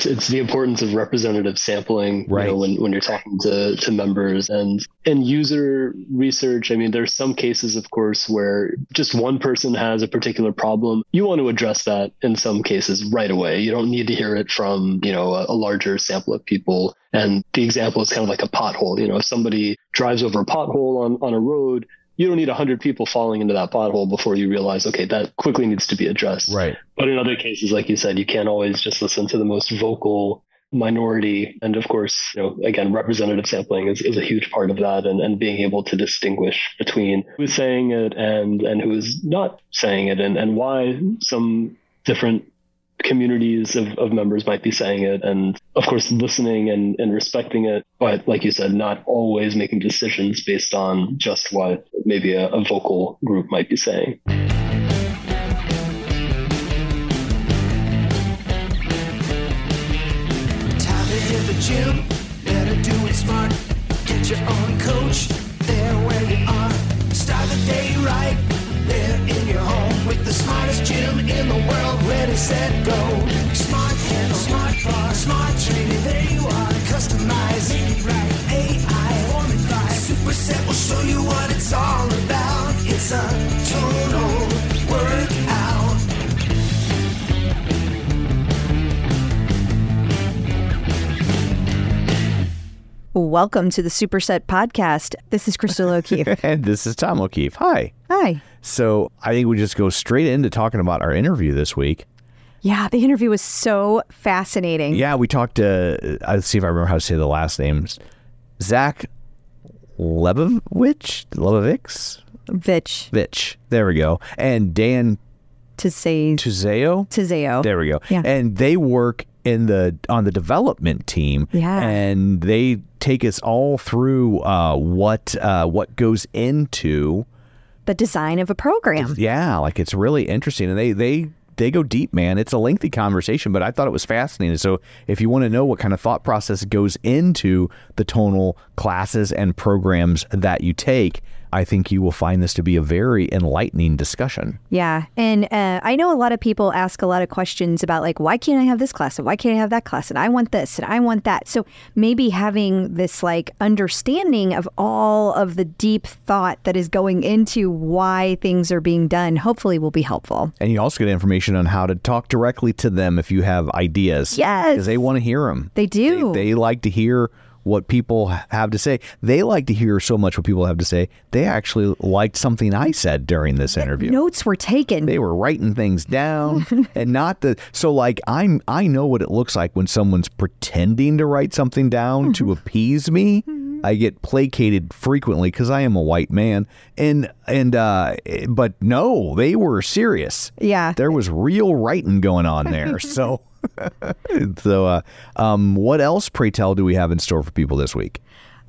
it's, it's the importance of representative sampling Right. you know, when, when you're talking to, to members and and user research. I mean, there's some cases, of course, where just one person has a particular problem. You want to address that in some cases right away. You don't need to hear it from you know a, a larger sample of people. And the example is kind of like a pothole. You know, if somebody drives over a pothole on, on a road, you don't need 100 people falling into that pothole before you realize, okay, that quickly needs to be addressed. Right. But in other cases, like you said, you can't always just listen to the most vocal minority. And of course, you know, again, representative sampling is, is a huge part of that and, and being able to distinguish between who's saying it and, and who's not saying it and, and why some different communities of, of members might be saying it and of course listening and, and respecting it but like you said not always making decisions based on just what maybe a, a vocal group might be saying Time to hit the gym, better do it smart. Get your own world. Set, go. Smart handle, smart bar, smart training. There you are. Customize, make it right. AI, form advice. Superset will show you what it's all about. It's a total workout. Welcome to the Superset Podcast. This is Crystal O'Keefe. And this is Tom O'Keefe. Hi. Hi. So I think we just go straight into talking about our interview this week. Yeah, the interview was so fascinating. Yeah, we talked to, uh, let's see if I remember how to say the last names. Zach Lebovich? Lebovix? Vich. Vich. There we go. And Dan to say Tuzeo? Tizeo. There we go. Yeah. And they work in the on the development team. Yeah. And they take us all through uh, what uh, what goes into The design of a program. yeah, like it's really interesting, and they they they go deep, man. It's a lengthy conversation, but I thought it was fascinating. So if you want to know what kind of thought process goes into the tonal classes and programs that you take, I think you will find this to be a very enlightening discussion. Yeah. And uh, I know a lot of people ask a lot of questions about, like, why can't I have this class? And why can't I have that class? And I want this and I want that. So maybe having this, like, understanding of all of the deep thought that is going into why things are being done, hopefully will be helpful. And you also get information on how to talk directly to them if you have ideas. Yes. Because they want to hear them. They do. They, they like to hear what people have to say. They like to hear so much what people have to say. They actually liked something I said during this interview. Notes were taken. They were writing things down and not the so like I'm I know what it looks like when someone's pretending to write something down to mm-hmm. appease me. Mm-hmm. I get placated frequently because I am a white man, and and uh, but no, they were serious. Yeah. there was real writing going on there. So, so uh, um, what else, pray tell, do we have in store for people this week?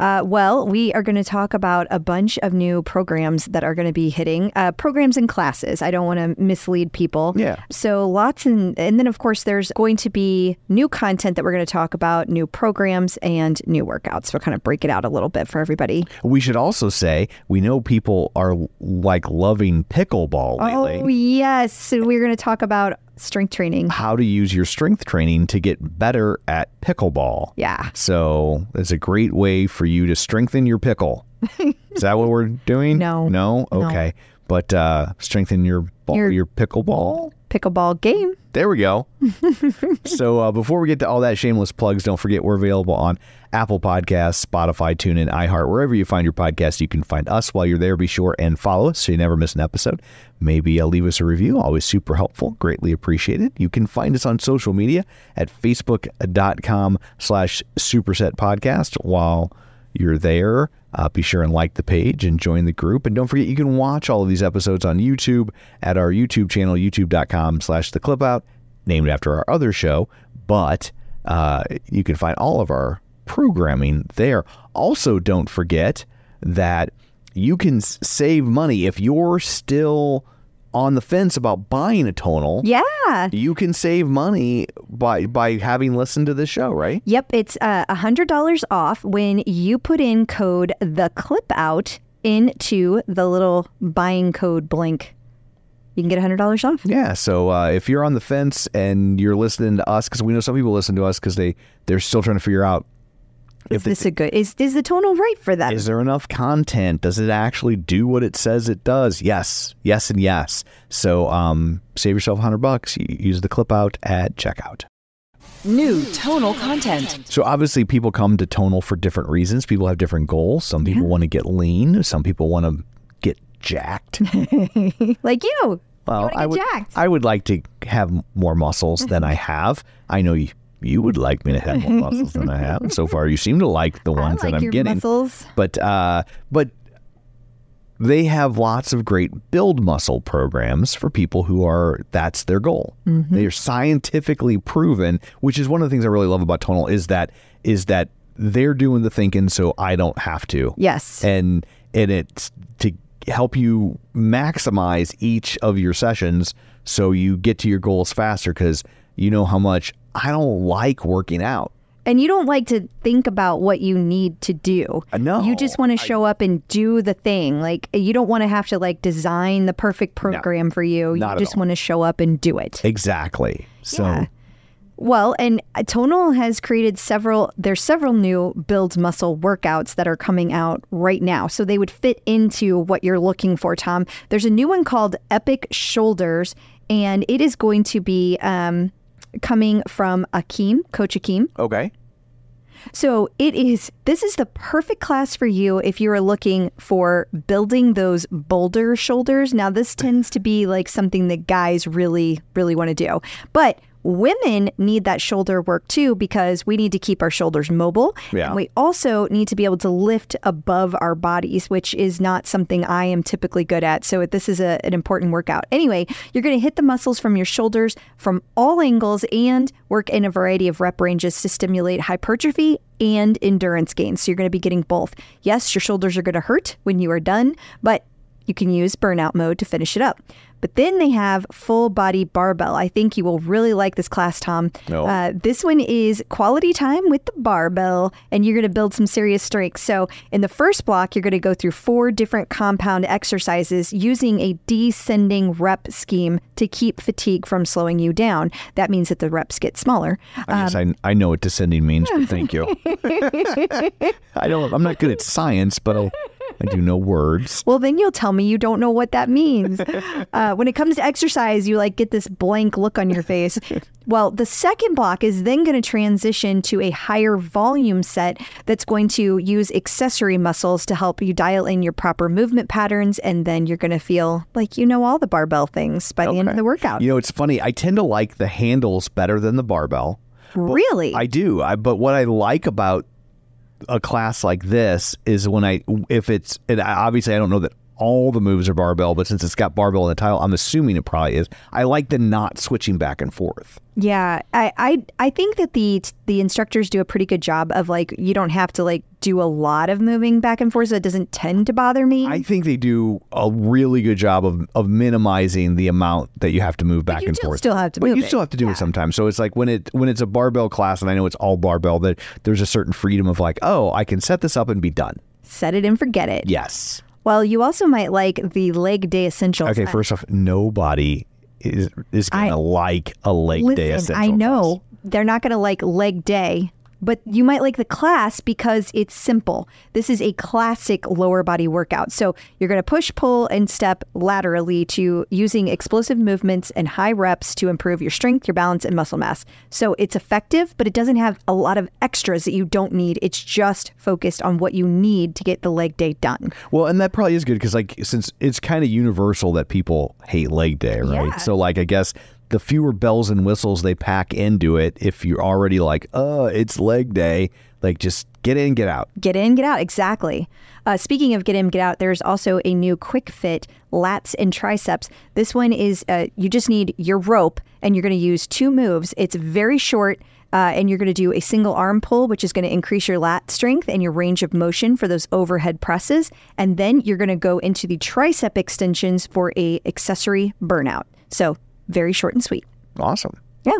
Uh, well, we are going to talk about a bunch of new programs that are going to be hitting uh, programs and classes. I don't want to mislead people. Yeah. So lots, and and then of course there's going to be new content that we're going to talk about, new programs and new workouts. We'll kind of break it out a little bit for everybody. We should also say we know people are like loving pickleball lately. Oh yes, we're going to talk about strength training. how to use your strength training to get better at pickleball. Yeah. So it's a great way for you to strengthen your pickle. Is that what we're doing? No. No? No. Okay. But uh, strengthen your ball, Your- your pickleball. Pickleball game. There we go. so uh, before we get to all that shameless plugs, don't forget we're available on Apple Podcasts, Spotify, TuneIn, iHeart, wherever you find your podcast. You can find us while you're there. Be sure and follow us so you never miss an episode. Maybe uh, leave us a review. Always super helpful. Greatly appreciated. You can find us on social media at facebook.com slash superset podcast while you're there. Uh, be sure and like the page and join the group. And don't forget, you can watch all of these episodes on YouTube at our YouTube channel, youtube.com slash the clip out, named after our other show. But uh, you can find all of our programming there. Also, don't forget that you can save money if you're still on the fence about buying a tonal. Yeah. You can save money by by having listened to this show, right? Yep, it's uh, a hundred dollars off when you put in code the clip out into the little buying code blink. you can get $100 off. Yeah. So uh, if you're on the fence and you're listening to us, because we know some people listen to us because they they're still trying to figure out Is this a good, is, is the tonal right for that? is there enough content? Does it actually do what it says it does? Yes, yes, and yes. So um, save yourself a hundred bucks. Use the clip out at checkout. New tonal content. So obviously, people come to tonal for different reasons. People have different goals. Some people want to get lean. Some people want to get jacked. like you. Well, wanna I would. jacked. I would like to have more muscles than I have. I know you. You would like me to have more muscles than I have. So far, you seem to like the ones like that I'm getting. muscles. But uh, but they have lots of great build muscle programs for people who are that's their goal. Mm-hmm. They are scientifically proven, which is one of the things I really love about Tonal is that is that they're doing the thinking, so I don't have to. Yes. and and it's to help you maximize each of your sessions so you get to your goals faster because you know how much I don't like working out. And you don't like to think about what you need to do. Uh, no, You just want to show up and do the thing. Like you don't want to have to like design the perfect program for you. you just want to show up and do it. Exactly. So Yeah. Well, and Tonal has created several, there's several new build muscle workouts that are coming out right now. So they would fit into what you're looking for, Tom. There's a new one called Epic Shoulders, and it is going to be um, coming from Akeem, Coach Akeem. okay. So it is, this is the perfect class for you if you are looking for building those boulder shoulders. Now, this tends to be like something that guys really, really want to do. But women need that shoulder work too because we need to keep our shoulders mobile. Yeah. And we also need to be able to lift above our bodies, which is not something I am typically good at. So this is a, an important workout. Anyway, you're going to hit the muscles from your shoulders from all angles and work in a variety of rep ranges to stimulate hypertrophy and endurance gains. So you're going to be getting both. Yes, your shoulders are going to hurt when you are done, but you can use burnout mode to finish it up. But then they have full body barbell. I think you will really like this class, Tom. No. Uh, this one is quality time with the barbell, and you're going to build some serious strength. So, in the first block, you're going to go through four different compound exercises using a descending rep scheme to keep fatigue from slowing you down. That means that the reps get smaller. I guess I, I know what descending means, but thank you. I don't. I'm not good at science, but I, I do know words. Well, then you'll tell me you don't know what that means. uh, when it comes to exercise, you like get this blank look on your face. Well, the second block is then going to transition to a higher volume set that's going to use accessory muscles to help you dial in your proper movement patterns. And then you're going to feel like you know all the barbell things by the end of the workout. You know, it's funny. I tend to like the handles better than the barbell. really? I do. I but what I like about a class like this is when I if it's and obviously I don't know that all the moves are barbell, but since it's got barbell in the title, I'm assuming it probably is. I like the not switching back and forth. Yeah, I, I I think that the the instructors do a pretty good job of like you don't have to like do a lot of moving back and forth, so it doesn't tend to bother me. I think they do a really good job of of minimizing the amount that you have to move back and forth. still have to but you it. still have to do it sometimes. So it's like when it when it's a barbell class, and I know it's all barbell, that there's a certain freedom of like, oh, I can set this up and be done. Set it and forget it. Yes. Well, you also might like the leg day essentials. Okay, first off, nobody is is gonna like a leg day Listen, essential. I know they're not going to like leg day, but you might like the class because it's simple. This is a classic lower body workout. So you're going to push, pull, and step laterally to using explosive movements and high reps to improve your strength, your balance, and muscle mass. So it's effective, but it doesn't have a lot of extras that you don't need. It's just focused on what you need to get the leg day done. Well, and that probably is good because like since it's kind of universal that people hate leg day, right? Yeah. So like I guess the fewer bells and whistles they pack into it, if you're already like, oh, it's leg day, like just get in, get out. Get in, get out. Exactly. Uh, speaking of get in, get out, there's also a new quick fit lats and triceps. This one is uh, you just need your rope and you're going to use two moves. It's very short. Uh, and you're going to do a single arm pull, which is going to increase your lat strength and your range of motion for those overhead presses. And then you're going to go into the tricep extensions for a accessory burnout. So very short and sweet. Awesome. Yeah.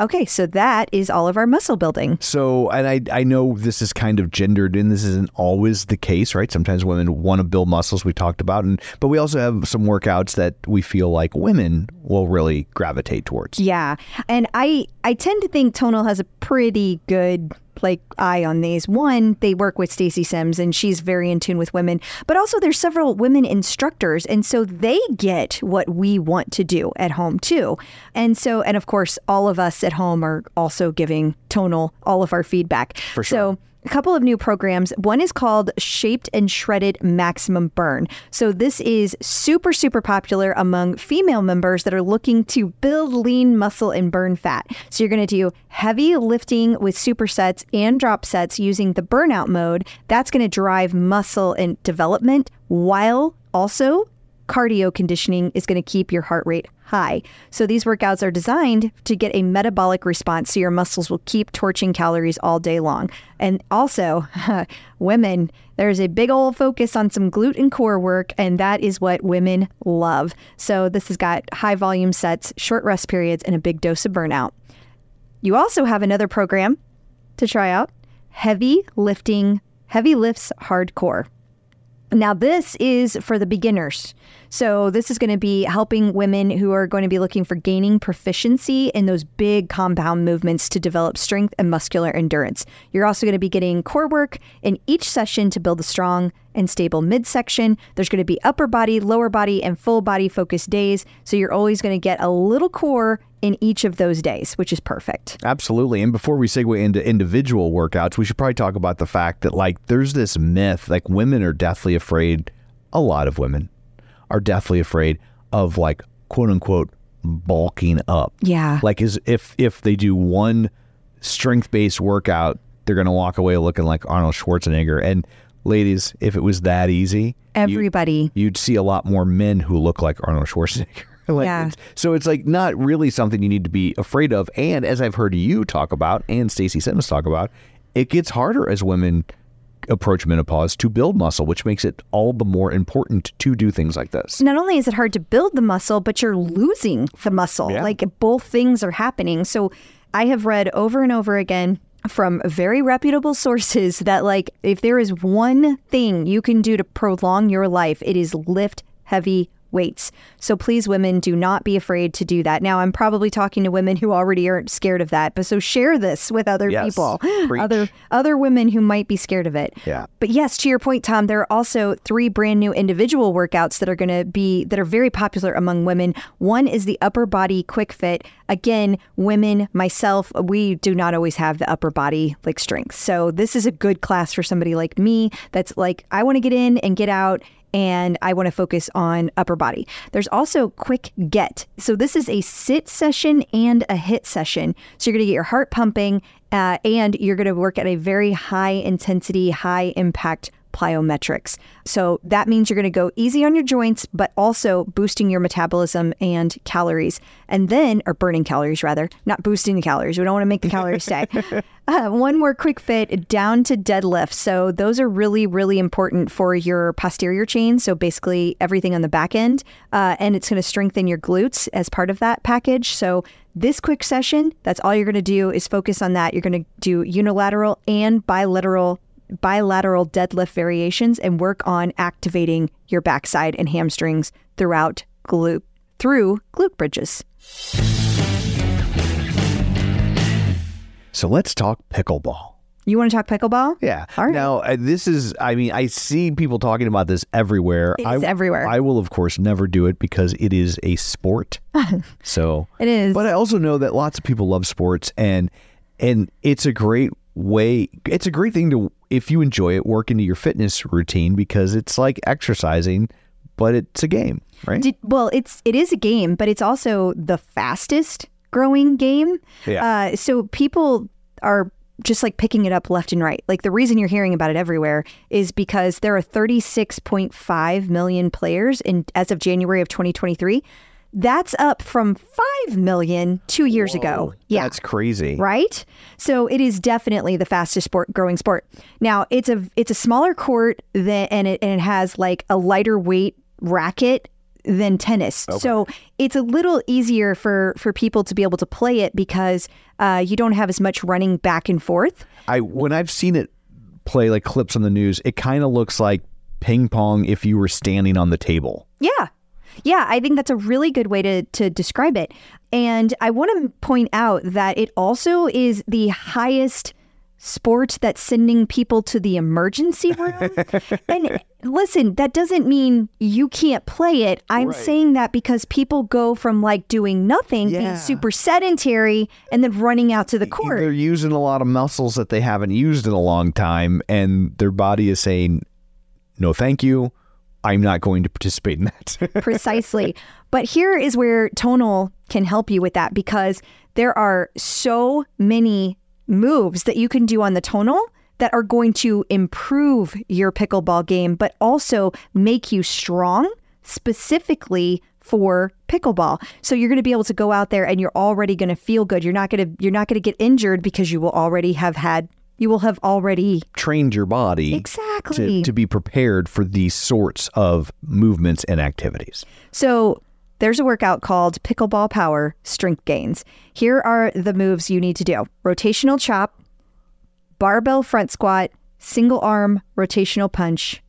Okay, so that is all of our muscle building. So, and I, I know this is kind of gendered and this isn't always the case, right? Sometimes women want to build muscles we talked about. And, but we also have some workouts that we feel like women will really gravitate towards. Yeah. And I I tend to think Tonal has a pretty good like eye on these. One, they work with Stacy Sims and she's very in tune with women, but also there's several women instructors and so they get what we want to do at home too. And so and of course all of us at home are also giving Tonal all of our feedback. For sure. So a couple of new programs. One is called Shaped and Shredded Maximum Burn. So, this is super, super popular among female members that are looking to build lean muscle and burn fat. So, you're going to do heavy lifting with supersets and drop sets using the burnout mode. That's going to drive muscle and development while also cardio conditioning is going to keep your heart rate high. So these workouts are designed to get a metabolic response so your muscles will keep torching calories all day long. And also, women, there's a big old focus on some glute and core work, and that is what women love. So this has got high volume sets, short rest periods, and a big dose of burnout. You also have another program to try out heavy lifting, heavy lifts hardcore. Now, this is for the beginners. So, this is going to be helping women who are going to be looking for gaining proficiency in those big compound movements to develop strength and muscular endurance. You're also going to be getting core work in each session to build a strong and stable midsection. There's going to be upper body, lower body, and full body focused days. So, you're always going to get a little core in each of those days, which is perfect. Absolutely. And before we segue into individual workouts, we should probably talk about the fact that, like, there's this myth like, women are deathly afraid, a lot of women are deathly afraid of, like, quote unquote, bulking up. Yeah. Like, as if, if they do one strength based workout, they're going to walk away looking like Arnold Schwarzenegger. And, ladies, if it was that easy, you- Everybody. you'd see a lot more men who look like Arnold Schwarzenegger. Like, Yeah. it's- So it's like not really something you need to be afraid of. And as I've heard you talk about and Stacy Sims talk about, it gets harder as women approach menopause to build muscle, which makes it all the more important to do things like this. not only is it hard to build the muscle, but you're losing the muscle. Yeah. Like both things are happening. So I have read over and over again from very reputable sources that like if there is one thing you can do to prolong your life, it is lift heavy weights. So please women do not be afraid to do that. Now I'm probably talking to women who already aren't scared of that, but so share this with other Yes. people. Preach. Other other women who might be scared of it. Yeah. But yes, to your point, Tom, there are also three brand new individual workouts that are going to be that are very popular among women. One is the upper body quick fit. Again, women, myself, we do not always have the upper body like strength. So this is a good class for somebody like me that's like I want to get in and get out and I want to focus on upper body. There's also quick get. So this is a sit session and a HIIT session. So you're going to get your heart pumping uh, and you're going to work at a very high intensity, high impact plyometrics. So that means you're going to go easy on your joints, but also boosting your metabolism and calories. And then, or burning calories rather, not boosting the calories. We don't want to make the calories stay. Uh, one more quick fit down to deadlift. So those are really, really important for your posterior chain. So basically everything on the back end. Uh, and it's going to strengthen your glutes as part of that package. So this quick session, that's all you're going to do is focus on that. You're going to do unilateral and bilateral bilateral deadlift variations and work on activating your backside and hamstrings throughout glute through glute bridges. So let's talk pickleball. You want to talk pickleball? Yeah. All right. Now, uh, this is, I mean, I see people talking about this everywhere. It I, everywhere. I will, of course, never do it because it is a sport. so, It is. but I also know that lots of people love sports and and it's a great way it's a great thing to if you enjoy it work into your fitness routine because it's like exercising but it's a game, right? Did, well, it's it is a game, but it's also the fastest growing game. Yeah. Uh, so people are just like picking it up left and right. Like the reason you're hearing about it everywhere is because there are 36.5 million players in as of January of 2023. That's up from 5 million two years ago. Yeah. That's crazy. right? So it is definitely the fastest sport growing sport. Now it's a it's a smaller court than and it and it has like a lighter weight racket than tennis. So it's a little easier for for people to be able to play it because uh, you don't have as much running back and forth. I when I've seen it play like clips on the news, it kind of looks like ping pong if you were standing on the table. Yeah. Yeah, I think that's a really good way to, to describe it. And I want to point out that it also is the highest sport that's sending people to the emergency room. and listen, that doesn't mean you can't play it. I'm saying that because people go from like doing nothing, Yeah. being super sedentary, and then running out to the court. They're using a lot of muscles that they haven't used in a long time, and their body is saying, "No, thank you. I'm not going to participate in that." Precisely. But here is where tonal can help you with that because there are so many moves that you can do on the tonal that are going to improve your pickleball game, but also make you strong specifically for pickleball. So you're going to be able to go out there and you're already going to feel good. You're not going to you're not going to get injured because you will already have had you will have already Trained your body exactly to, to be prepared for these sorts of movements and activities. So there's a workout called Pickleball Power Strength Gains. Here are the moves you need to do rotational chop, barbell front squat, single arm rotational punch.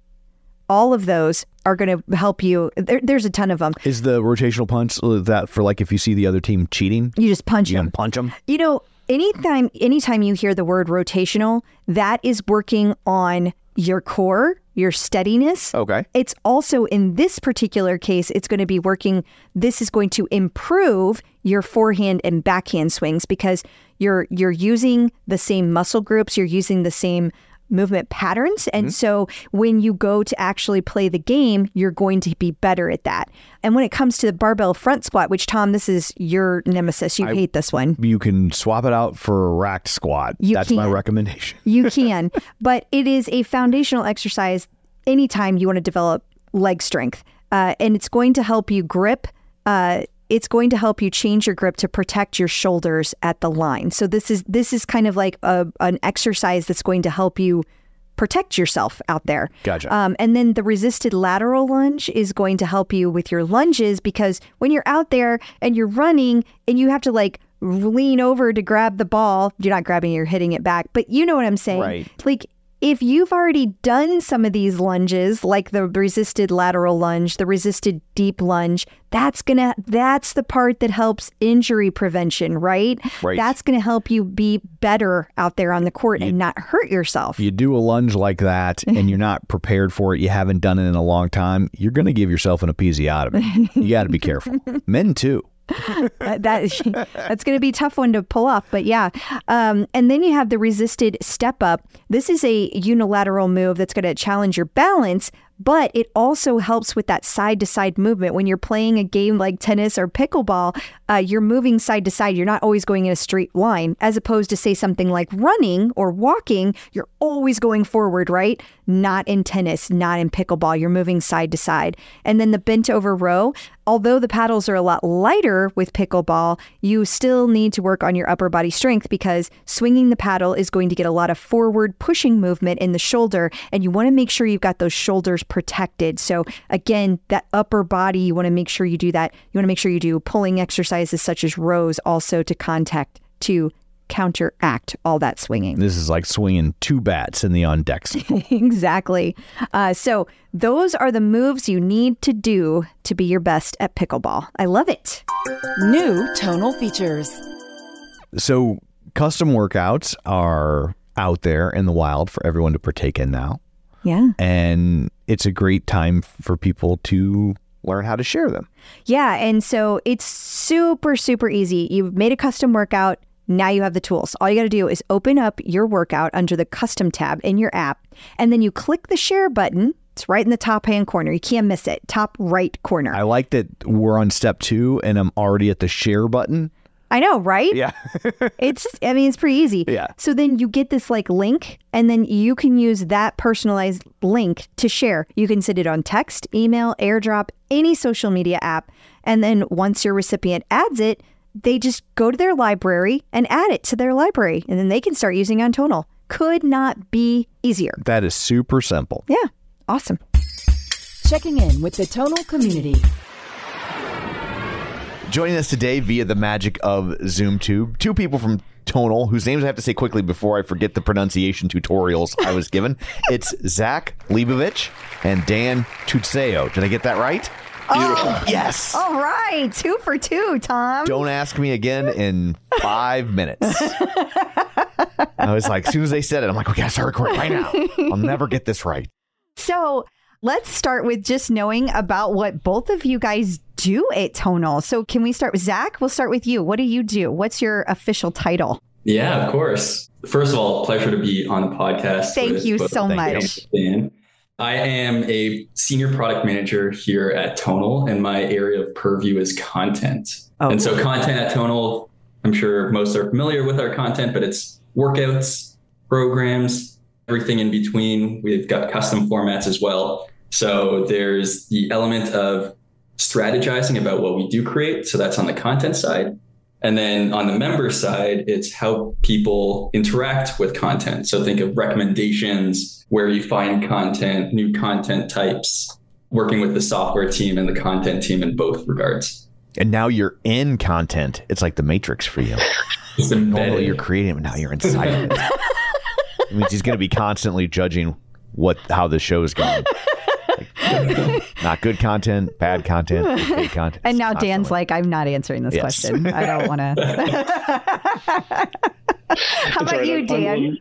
All of those are going to help you. There, there's a ton of them. Is the rotational punch uh, that for like if you see the other team cheating, You just punch you them. punch them? You know, anytime anytime you hear the word rotational, that is working on your core, your steadiness. Okay. It's also in this particular case, it's going to be working. This is going to improve your forehand and backhand swings because you're you're using the same muscle groups, you're using the same movement patterns, and so when you go to actually play the game, you're going to be better at that. And when it comes to the barbell front squat, which Tom, this is your nemesis, you hate this one. You can swap it out for a racked squat. You That's my recommendation. You can, but it is a foundational exercise anytime you want to develop leg strength. Uh, and it's going to help you grip. Uh, it's going to help you change your grip to protect your shoulders at the line. So this is this is kind of like a, an exercise that's going to help you protect yourself out there. Gotcha. Um, and then the resisted lateral lunge is going to help you with your lunges because when you're out there and you're running and you have to like lean over to grab the ball, you're not grabbing you're hitting it back. But you know what I'm saying? Right. Like if you've already done some of these lunges, like the resisted lateral lunge, the resisted deep lunge, that's gonna that's the part that helps injury prevention, right? Right. That's gonna help you be better out there on the court and not hurt yourself. If you do a lunge like that and you're not prepared for it, you haven't done it in a long time, you're going to give yourself an episiotomy. you got to be careful. Men too. That that's going to be a tough one to pull off, but yeah. Um, and then you have the resisted step up. This is a unilateral move that's going to challenge your balance, but it also helps with that side to side movement. When you're playing a game like tennis or pickleball, uh, you're moving side to side. You're not always going in a straight line, as opposed to say something like running or walking. You're always going forward, right? Not in tennis, not in pickleball. You're moving side to side. And then the bent over row. Although the paddles are a lot lighter with pickleball, you still need to work on your upper body strength because swinging the paddle is going to get a lot of forward pushing movement in the shoulder, and you want to make sure you've got those shoulders protected. So, again, that upper body, you want to make sure you do that. You want to make sure you do pulling exercises such as rows also to contact to counteract all that swinging. This is like swinging two bats in the on deck. exactly. Uh, so those are the moves you need to do to be your best at pickleball. I love it. New tonal features. So, custom workouts are out there in the wild for everyone to partake in now. Yeah. And it's a great time for people to learn how to share them. Yeah. And so it's super, super easy. You've made a custom workout. Now you have the tools. All you got to do is open up your workout under the custom tab in your app, and then you click the share button. It's right in the top hand corner. You can't miss it. Top right corner. I like that we're on step two and I'm already at the share button. I know, right? Yeah. it's i mean it's pretty easy Yeah. so then you get this like link and then you can use that personalized link to share you can send it on text email airdrop any social media app and then once your recipient adds it they just go to their library and add it to their library and then they can start using on tonal could not be easier that is super simple. yeah awesome Checking in with the tonal community. Joining us today via the magic of ZoomTube, two people from Tonal, whose names I have to say quickly before I forget the pronunciation tutorials I was given. It's Zach Lebovics and Dan Tuzzeo. Did I get that right? Oh, Yes. all right. Two for two, Tom. Don't ask me again in five minutes. I was like, as soon as they said it, I'm like, we gotta start recording right now. I'll never get this right. So let's start with just knowing about what both of you guys do at Tonal. So can we start with Zach? We'll start with you. What do you do? What's your official title? Yeah, of course. First of all, pleasure to be on the podcast. Thank with you so Dan much. and Dan. I am a senior product manager here at Tonal, and my area of purview is content. Oh. And so, content at Tonal, I'm sure most are familiar with our content, but it's workouts, programs, everything in between. We've got custom formats as well. So, there's the element of strategizing about what we do create. So, that's on the content side. And then on the member side, it's how people interact with content. So think of recommendations, where you find content, new content types, working with the software team and the content team in both regards. And now you're in content. It's like the Matrix for you. It's Normally you're creating it, but now you're inside of it. It means he's going to be constantly judging what how the show is going. Like, not good content, bad content, okay content. And now Constantly. Dan's like, I'm not answering this Yes. question. I don't want to. How about Sorry, you, I'm- I'm Dan?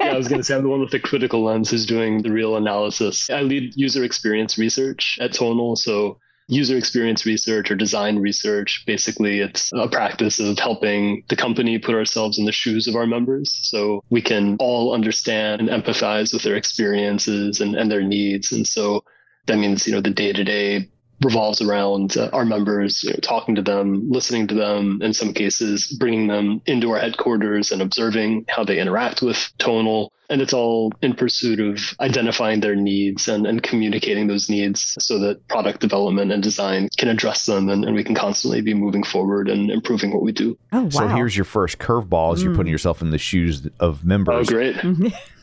yeah, I was going to say I'm the one with the critical lens who's doing the real analysis. I lead user experience research at Tonal. So, user experience research or design research basically, it's a practice of helping the company put ourselves in the shoes of our members so we can all understand and empathize with their experiences and, and their needs. And so, that means, you know, the day to day revolves around uh, our members, you know, talking to them, listening to them, in some cases, bringing them into our headquarters and observing how they interact with Tonal. And it's all in pursuit of identifying their needs and, and communicating those needs so that product development and design can address them and, and we can constantly be moving forward and improving what we do. Oh, wow. So here's your first curveball: is you're putting yourself in the shoes of members. Oh, great.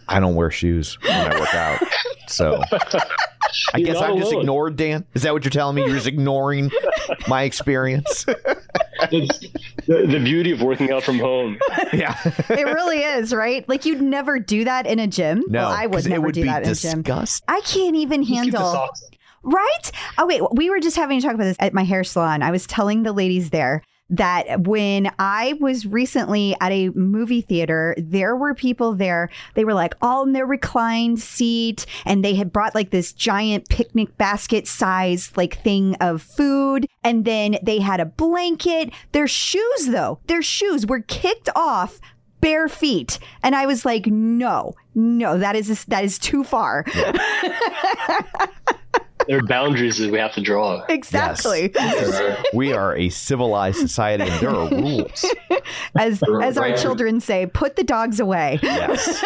I don't wear shoes when I work out, so I You're guess I'm just ignored. Dan, is that what you're telling me? You're just ignoring my experience? The, the beauty of working out from home. yeah. it really is, right? Like you'd never do that in a gym. No, Well, I 'cause would it never would do be that in a gym. disgusting. I can't even Just keep the handle. socks. Right? Oh, wait. We were just having to talk about this at my hair salon. I was telling the ladies there that when I was recently at a movie theater, there were people there. They were like all in their reclined seat and they had brought like this giant picnic basket size like thing of food. And then they had a blanket. Their shoes, though, their shoes were kicked off bare feet. And I was like, no, no, that is that is too far. There are boundaries that we have to draw. exactly. We are a civilized society, and there are rules. as as our Right. children say, put the dogs away. Yes.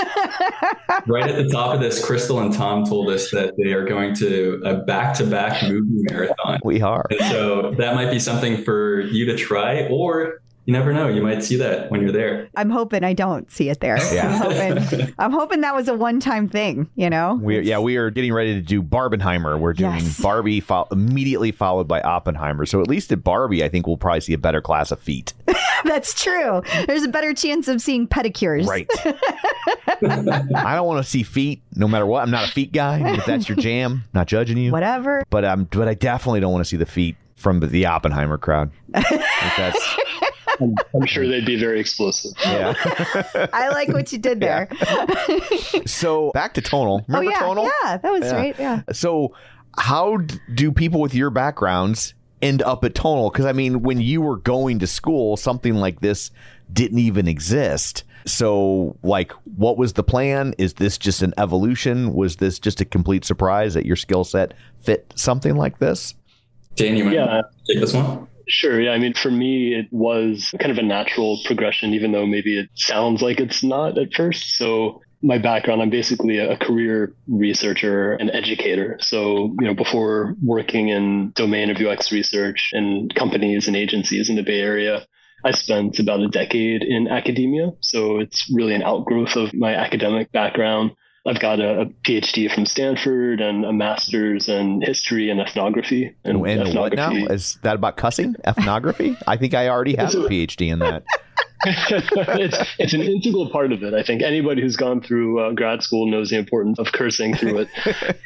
right at the top of this, Crystal and Tom told us that they are going to a back to back movie marathon. We are. And so that might be something for you to try, or you never know, you might see that when you're there. I'm hoping I don't see it there. Yeah. I'm hoping I'm hoping that was a one time thing. You know. We yeah, we are getting ready to do Barbenheimer. We're doing Yes. Barbie fo- immediately followed by Oppenheimer. So at least at Barbie, I think we'll probably see a better class of feet. That's true. There's a better chance of seeing pedicures. Right. I don't want to see feet, no matter what. I'm not a feet guy. If that's your jam, not judging you. Whatever. But um, but I definitely don't want to see the feet from the, the Oppenheimer crowd. That's I'm, I'm sure they'd be very explosive. yeah. I like what you did there. So back to tonal. oh yeah, tonal? yeah, that was Yeah. right. Yeah. So, how d- do people with your backgrounds end up at Tonal? Because I mean, when you were going to school, something like this didn't even exist. So, like, what was the plan? Is this just an evolution? Was this just a complete surprise that your skill set fit something like this? Dan, you want Yeah. to take this one? Sure. Yeah. I mean, for me, it was kind of a natural progression, even though maybe it sounds like it's not at first. So, my background, I'm basically a career researcher and educator. So, you know, before working in domain of UX research and companies and agencies in the Bay Area, I spent about a decade in academia. So, it's really an outgrowth of my academic background. I've got a, a PhD from Stanford and a master's in history and ethnography. And, and what now? Is that about cussing? Ethnography? I think I already have a PhD in that. it's it's an integral part of it. I think anybody who's gone through uh, grad school knows the importance of cursing through it.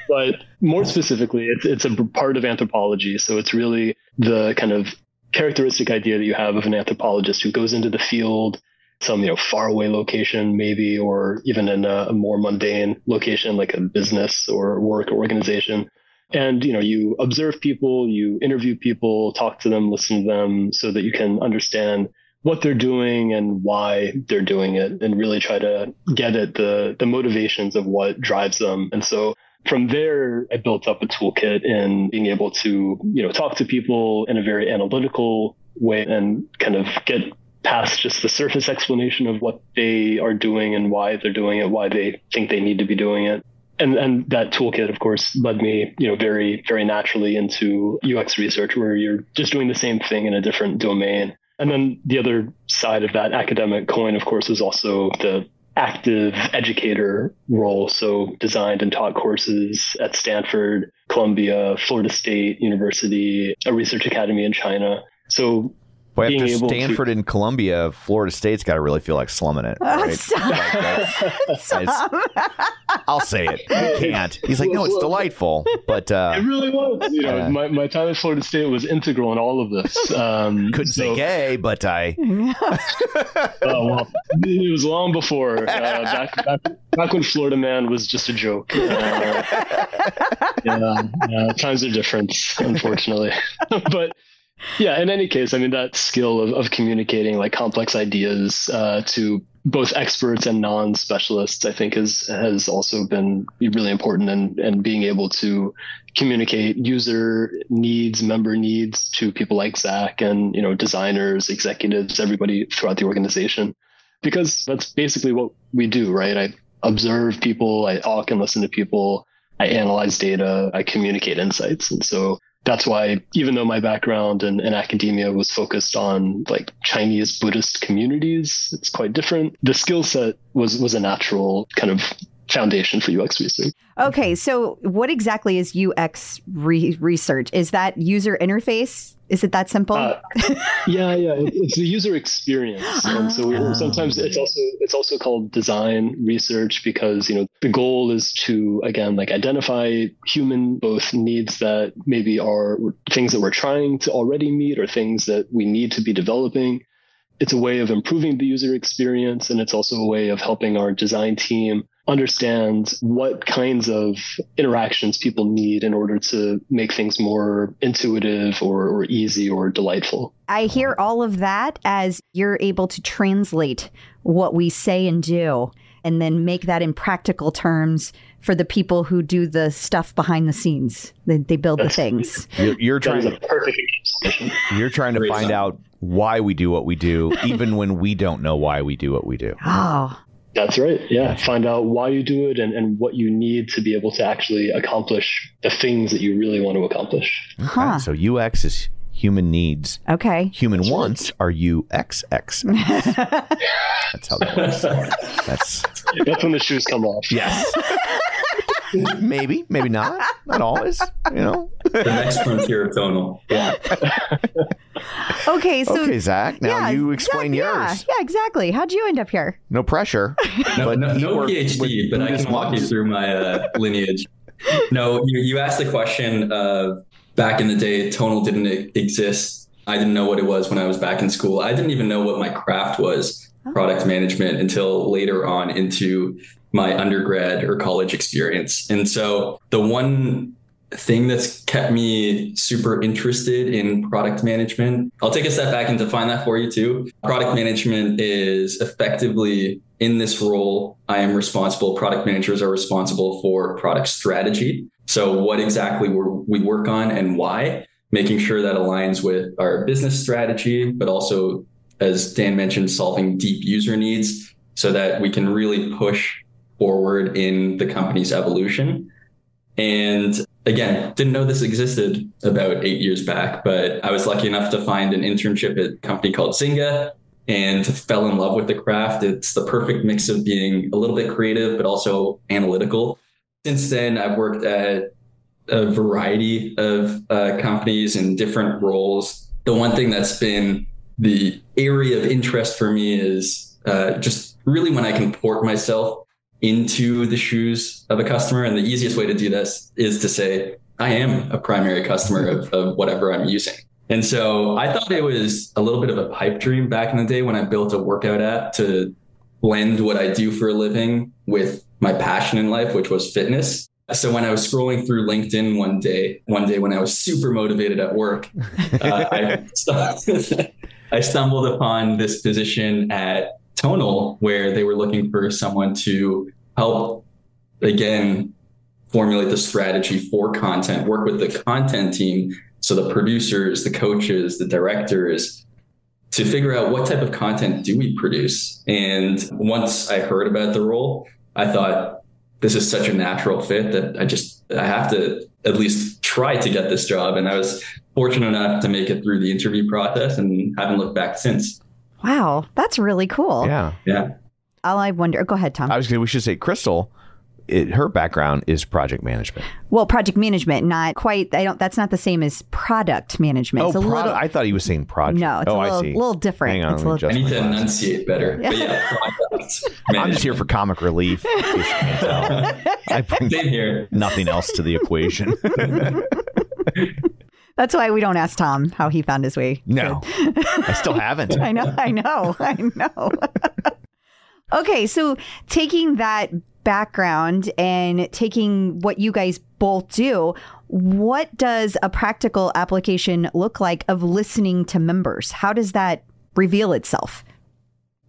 but more specifically, it's it's a part of anthropology. So it's really the kind of characteristic idea that you have of an anthropologist who goes into the field some you know faraway location maybe or even in a, a, more mundane location like a business or work organization. And you know you observe people you interview people talk to them listen to them so that you can understand what they're doing and why they're doing it and really try to get at the the motivations of what drives them. And so from there i built up a toolkit in being able to you know talk to people in a very analytical way and kind of get past just the surface explanation of what they are doing and why they're doing it, why they think they need to be doing it. And and that toolkit, of course, led me, you know, very, very naturally into UX research where you're just doing the same thing in a different domain. And then the other side of that academic coin, of course, is also the active educator role. So designed and taught courses at Stanford, Columbia, Florida State University, a research academy in China. So Boy, after Stanford to... and Columbia, Florida State's got to really feel like slumming it. Right? I'll say it. He can't. He's like, no, it's delightful, but uh, it really was. You know, uh, my, my time at Florida State was integral in all of this. Um, couldn't so... say gay, but I. oh well, it was long before. Uh, back, back, back when Florida Man was just a joke. Uh, yeah, times are different, unfortunately, but yeah, in any case, I mean, that skill of, of communicating like complex ideas uh, to both experts and non-specialists, I think, has has also been really important and and being able to communicate user needs, member needs to people like Zach and you know designers, executives, everybody throughout the organization, because that's basically what we do, right? I observe people, I talk and listen to people, I analyze data, I communicate insights, and so that's why even though my background in, in, academia was focused on like Chinese Buddhist communities, it's quite different. The skill set was was a natural kind of foundation for UX research. Okay, so what exactly is UX re- research? Is that user interface? Is it that simple? Uh, yeah, yeah. It's the user experience, and so oh. sometimes it's also it's also called design research because you know the goal is to again like identify human both needs that maybe are things that we're trying to already meet or things that we need to be developing. It's a way of improving the user experience, and it's also a way of helping our design team understand what kinds of interactions people need in order to make things more intuitive or, or easy or delightful. I hear all of that as you're able to translate what we say and do and then make that in practical terms for the people who do the stuff behind the scenes. They, they build That's, the things. You're, you're trying to perfect You're trying to find out why we do what we do, even when we don't know why we do what we do. Oh, that's right. Yeah. Find out why you do it and, and what you need to be able to actually accomplish the things that you really want to accomplish. Huh. Okay, so UX is human needs. Okay. Human That's wants right. are UXX. That's how that works. That's That's when the shoes come off. Yes. maybe, maybe not. Not always, you know. the next frontier of tonal. Yeah. okay, so Okay, Zach, now yeah, you explain Zach, yours. Yeah, yeah, exactly. How'd you end up here? No pressure. no, no, no PhD, but I can walk you through my uh, lineage. No, you, you asked the question of back in the day, tonal didn't exist. I didn't know what it was when I was back in school. I didn't even know what my craft was, oh. product management, until later on into my undergrad or college experience. And so the one thing that's kept me super interested in product management, I'll take a step back and define that for you too. Product management is effectively in this role, I am responsible, product managers are responsible for product strategy. So, what exactly we work on and why, making sure that aligns with our business strategy, but also, as Dan mentioned, solving deep user needs so that we can really push forward in the company's evolution. And again, didn't know this existed about eight years back, but I was lucky enough to find an internship at a company called Zynga. and fell in love with the craft. It's the perfect mix of being a little bit creative, but also analytical. Since then, I've worked at a variety of uh, companies in different roles. The one thing that's been the area of interest for me is uh, just really when I can port myself into the shoes of a customer. And the easiest way to do this is to say, I am a primary customer of, of whatever I'm using. And so I thought it was a little bit of a pipe dream back in the day when I built a workout app to blend what I do for a living with my passion in life, which was fitness. So when I was scrolling through LinkedIn one day, one day when I was super motivated at work, uh, I, I stumbled upon this position at Tonal where they were looking for someone to help again formulate the strategy for content, work with the content team, so the producers, the coaches, the directors, to figure out what type of content do we produce. And once I heard about the role, I thought this is such a natural fit that I just I have to at least try to get this job. And I was fortunate enough to make it through the interview process and haven't looked back since. Wow, that's really cool. Yeah. Yeah. All I wonder. Go ahead, Tom. I was going to, we should say Crystal, it, her background is project management. well, project management, not quite. I don't. That's not the same as product management. Oh, it's a product. little. I thought he was saying project. No, it's oh, a little, I see. little different. Hang on, It's a little, I need to Just- enunciate better. But yeah, product I'm just here for comic relief. in case you can't tell. I bring Same here. nothing else to the equation. that's why we don't ask Tom how he found his way. no, I still haven't. I know, I know, I know. okay, so taking that background and taking what you guys both do, what does a practical application look like of listening to members? How does that reveal itself?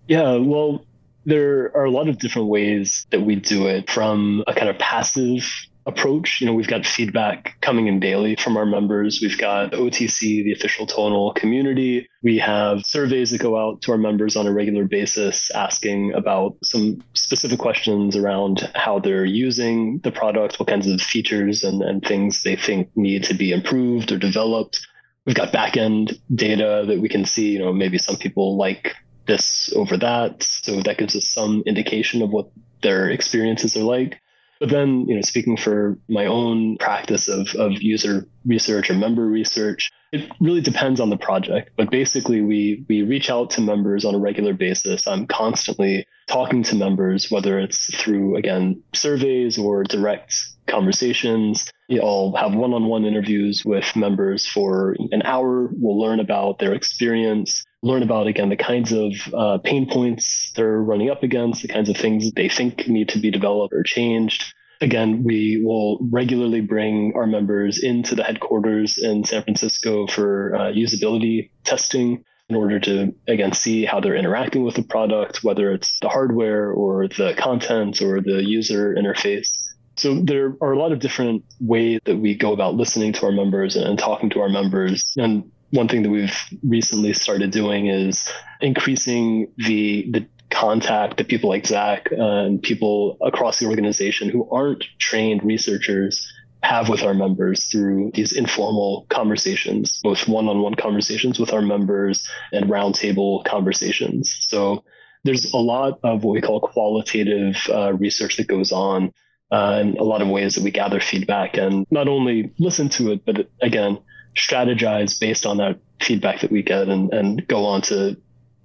Yeah, well, there are a lot of different ways that we do it from a kind of passive approach. You know, we've got feedback coming in daily from our members. We've got OTC, the official tonal community. We have surveys that go out to our members on a regular basis asking about some specific questions around how they're using the product, what kinds of features and, and things they think need to be improved or developed. We've got back end data that we can see, you know, maybe some people like this over that. So that gives us some indication of what their experiences are like. But then, you know, speaking for my own practice of, of user research or member research, it really depends on the project. But basically, we we reach out to members on a regular basis. I'm constantly talking to members, whether it's through again surveys or direct conversations. I'll have one-on-one interviews with members for an hour. We'll learn about their experience, learn about again the kinds of uh, pain points they're running up against, the kinds of things they think need to be developed or changed. Again, we will regularly bring our members into the headquarters in San Francisco for uh, usability testing in order to again see how they're interacting with the product, whether it's the hardware or the content or the user interface. So there are a lot of different ways that we go about listening to our members and talking to our members. And one thing that we've recently started doing is increasing the the contact that people like Zach and people across the organization who aren't trained researchers have with our members through these informal conversations, both one-on-one conversations with our members and roundtable conversations. So there's a lot of what we call qualitative uh, research that goes on uh, and a lot of ways that we gather feedback and not only listen to it, but again, strategize based on that feedback that we get and, and go on to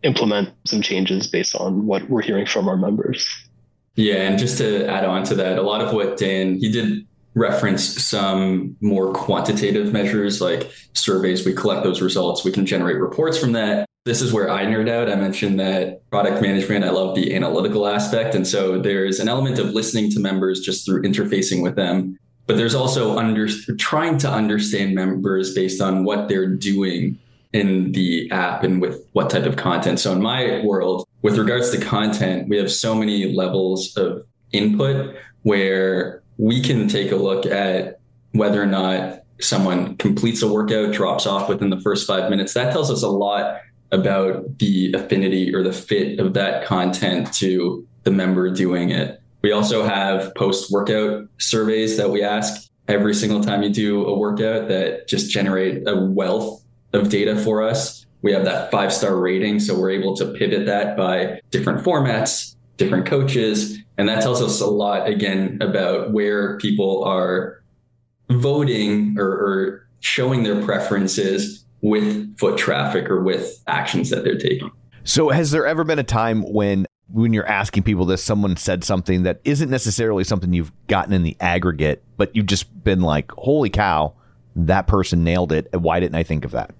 implement some changes based on what we're hearing from our members. Yeah, and just to add on to that, a lot of what Dan he did reference some more quantitative measures like surveys. We collect those results, we can generate reports from that. This is where I nerd out. I mentioned that product management, I love the analytical aspect. And so there's an element of listening to members just through interfacing with them. But there's also under, trying to understand members based on what they're doing in the app and with what type of content. So in my world, with regards to content, we have so many levels of input where we can take a look at whether or not someone completes a workout, drops off within the first five minutes. That tells us a lot about the affinity or the fit of that content to the member doing it. We also have post workout surveys that we ask every single time you do a workout that just generate a wealth of data for us. we have that five star rating. So we're able to pivot that by different formats, different coaches. And that tells us a lot, again, about where people are voting or, or showing their preferences with foot traffic or with actions that they're taking. So, has there ever been a time when, when you're asking people this, someone said something that isn't necessarily something you've gotten in the aggregate, but you've just been like, "Holy cow, that person nailed it! Why didn't I think of that?"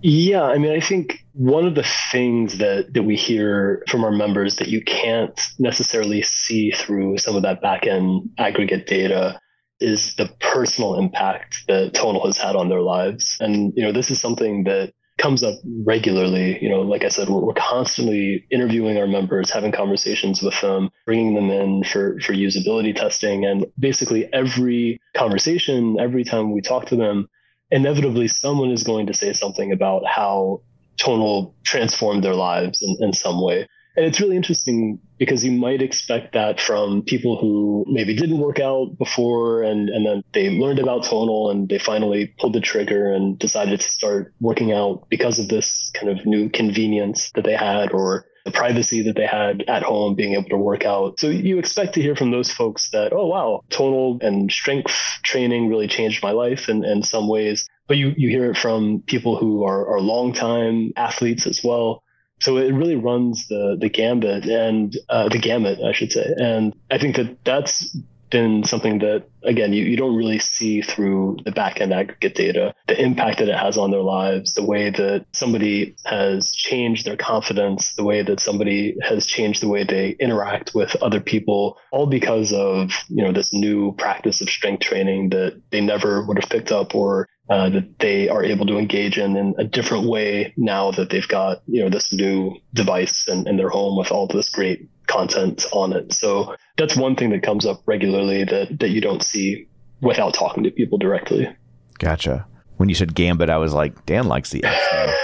Yeah, I mean, I think one of the things that that we hear from our members that you can't necessarily see through some of that back end aggregate data is the personal impact that tonal has had on their lives. And you know, this is something that comes up regularly. You know, like I said, we're, we're constantly interviewing our members, having conversations with them, bringing them in for for usability testing, and basically every conversation, every time we talk to them inevitably someone is going to say something about how tonal transformed their lives in, in some way. And it's really interesting because you might expect that from people who maybe didn't work out before and, and then they learned about tonal and they finally pulled the trigger and decided to start working out because of this kind of new convenience that they had or the privacy that they had at home, being able to work out. So you expect to hear from those folks that, oh, wow, tonal and strength training really changed my life in, in some ways. But you, you hear it from people who are, are longtime athletes as well. So it really runs the the gambit and uh, the gamut, I should say. And I think that that's been something that again you, you don't really see through the back end aggregate data the impact that it has on their lives the way that somebody has changed their confidence the way that somebody has changed the way they interact with other people all because of you know this new practice of strength training that they never would have picked up or uh, that they are able to engage in in a different way now that they've got you know this new device in, in their home with all this great content on it. So that's one thing that comes up regularly that that you don't see without talking to people directly. Gotcha. When you said Gambit, I was like, Dan likes the X Men.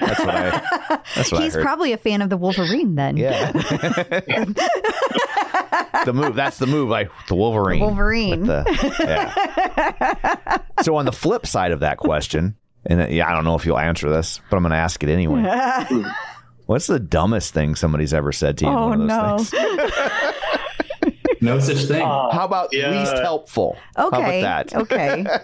That's what I. That's what He's I heard. probably a fan of the Wolverine then. yeah. the move. That's the move. Like the Wolverine. The Wolverine. The- yeah. so on the flip side of that question, and uh, yeah, I don't know if you'll answer this, but I'm going to ask it anyway. What's the dumbest thing somebody's ever said to you? in Oh, one of those no. No such thing. How about Yeah. least helpful? How Okay. about that? Okay.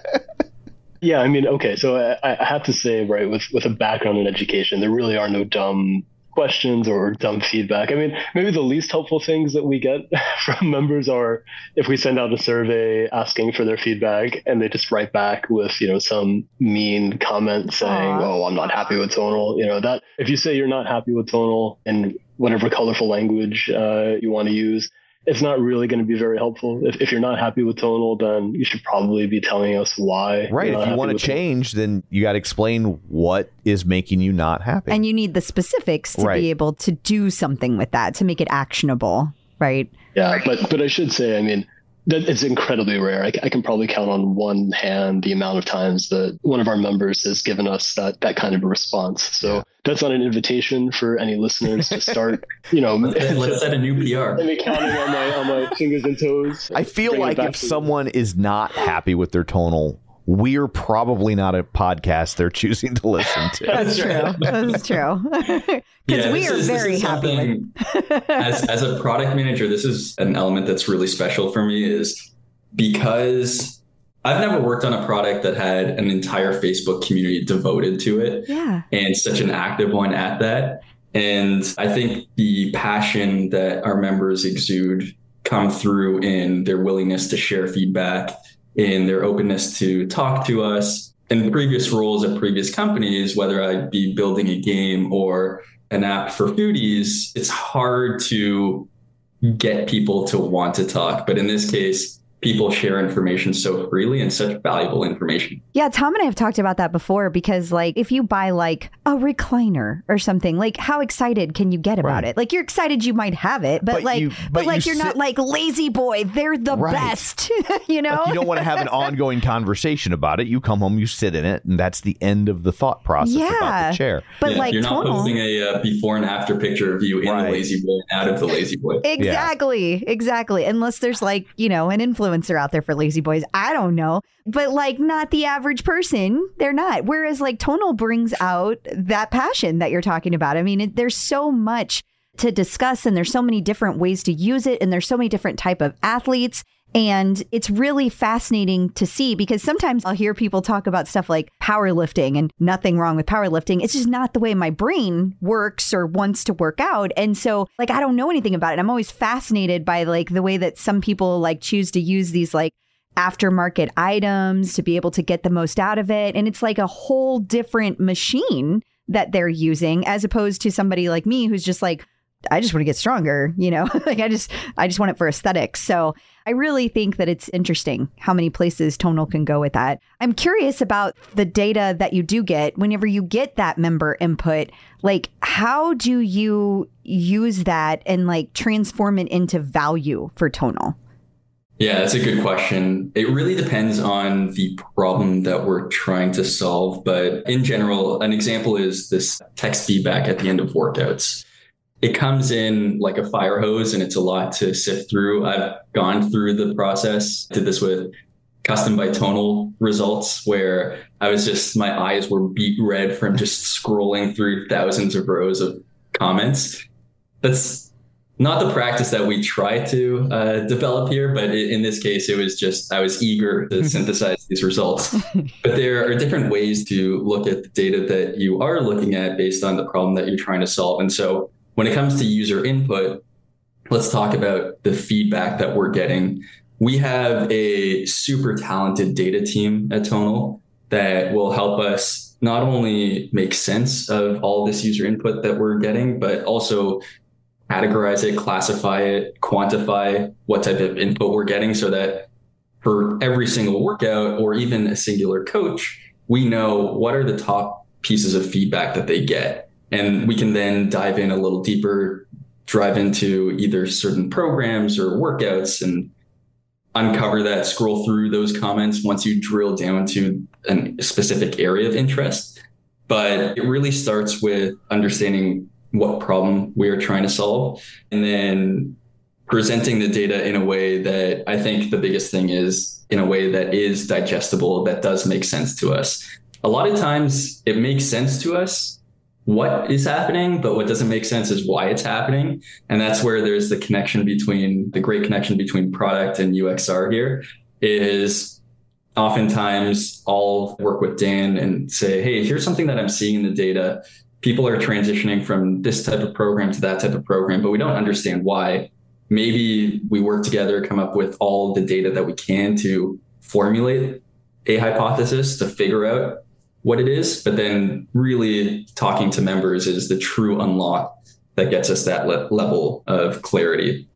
Yeah, I mean, okay, so I, I have to say, right, with with a background in education, there really are no dumb questions or dumb feedback. I mean, maybe the least helpful things that we get from members are if we send out a survey asking for their feedback and they just write back with, you know, some mean comment saying. "Oh, I'm not happy with tonal." You know, that if you say you're not happy with tonal in whatever colorful language uh, you want to use, it's not really going to be very helpful. If, if you're not happy with tonal, then you should probably be telling us why. Right. If you want to with tonal. change, then you got to explain what is making you not happy. and you need the specifics to Right. be able to do something with that to make it actionable, right? Yeah, but but I should say, I mean, that it's incredibly rare. I can probably count on one hand the amount of times that one of our members has given us that that kind of a response. So that's not an invitation for any listeners to start, you know, Let's, let's set a new PR. me counting on my on my fingers and toes. I feel like if to- someone is not happy with their tonal, we're probably not a podcast they're choosing to listen to. That's true. That's true. Because Yeah, we are is- very happy as, as a product manager, this is an element that's really special for me is because I've never worked on a product that had an entire Facebook community devoted to it Yeah. and such an active one at that. And I think the passion that our members exude come through in their willingness to share feedback, in their openness to talk to us. In previous roles at previous companies, whether I be building a game or an app for foodies, it's hard to get people to want to talk. But in this case, people share information so freely and such valuable information. Yeah, Tom and I have talked about that before because, like, if you buy like a recliner or something, like, how excited can you get about Right. it? Like, you're excited you might have it, but, But like, you- but, but like, you you're not like La-Z-Boy. They're the Right. best, you know. Like, you don't want to have an ongoing conversation about it. You come home, you sit in it, and that's the end of the thought process about the chair. but Yeah, like you're not tonal, posting a uh, before and after picture of you in Right. the La-Z-Boy and out of the La-Z-Boy. exactly, exactly. Unless there's like you know an influencer influencer out there for La-Z-Boys. I don't know. But like not the average person, they're not. Whereas like tonal brings out that passion that you're talking about. I mean, it, there's so much to discuss and there's so many different ways to use it and there's so many different type of athletes and it's really fascinating to see because sometimes I'll hear people talk about stuff like powerlifting and nothing wrong with powerlifting. It's just not the way my brain works or wants to work out. And so like I don't know anything about it. I'm always fascinated by like the way that some people like choose to use these like aftermarket items to be able to get the most out of it. And it's like a whole different machine that they're using as opposed to somebody like me who's just like, I just want to get stronger, you know? like I just I just want it for aesthetics. So I really think that it's interesting how many places tonal can go with that. I'm curious about the data that you do get whenever you get that member input. Like how do you use that and like transform it into value for tonal? Yeah, that's a good question. It really depends on the problem that we're trying to solve. But in general, an example is this text feedback at the end of workouts it comes in like a fire hose and it's a lot to sift through. I've gone through the process, did this with custom by tonal results where I was just, my eyes were beet red from just scrolling through thousands of rows of comments. That's not the practice that we try to uh, develop here, but in this case, it was just, I was eager to synthesize these results. but there are different ways to look at the data that you are looking at based on the problem that you're trying to solve. And so when it comes to user input, let's talk about the feedback that we're getting. We have a super talented data team at Tonal that will help us not only make sense of all this user input that we're getting, but also categorize it, classify it, quantify what type of input we're getting so that for every single workout or even a singular coach, we know what are the top pieces of feedback that they get and we can then dive in a little deeper, drive into either certain programs or workouts and uncover that, scroll through those comments once you drill down to a specific area of interest. But it really starts with understanding what problem we are trying to solve and then presenting the data in a way that I think the biggest thing is in a way that is digestible, that does make sense to us. A lot of times it makes sense to us what is happening, but what doesn't make sense is why it's happening. And that's where there's the connection between the great connection between product and UXR here is oftentimes I'll work with Dan and say, hey, here's something that I'm seeing in the data. People are transitioning from this type of program to that type of program, but we don't understand why. Maybe we work together, come up with all the data that we can to formulate a hypothesis to figure out what it is, but then really talking to members is the true unlock that gets us that le- level of clarity.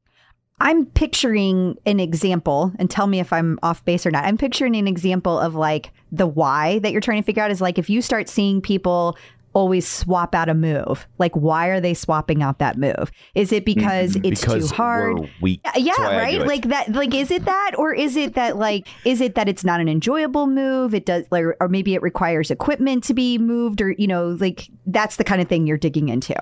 I'm picturing an example, and tell me if I'm off base or not. I'm picturing an example of like the why that you're trying to figure out is like if you start seeing people always swap out a move? Like, why are they swapping out that move? Is it because mm-hmm. it's because too hard? Weak. Yeah, right. Like that. Like, is it that, or is it that, like, is it that it's not an enjoyable move? It does, like, or maybe it requires equipment to be moved, or you know, like that's the kind of thing you're digging into.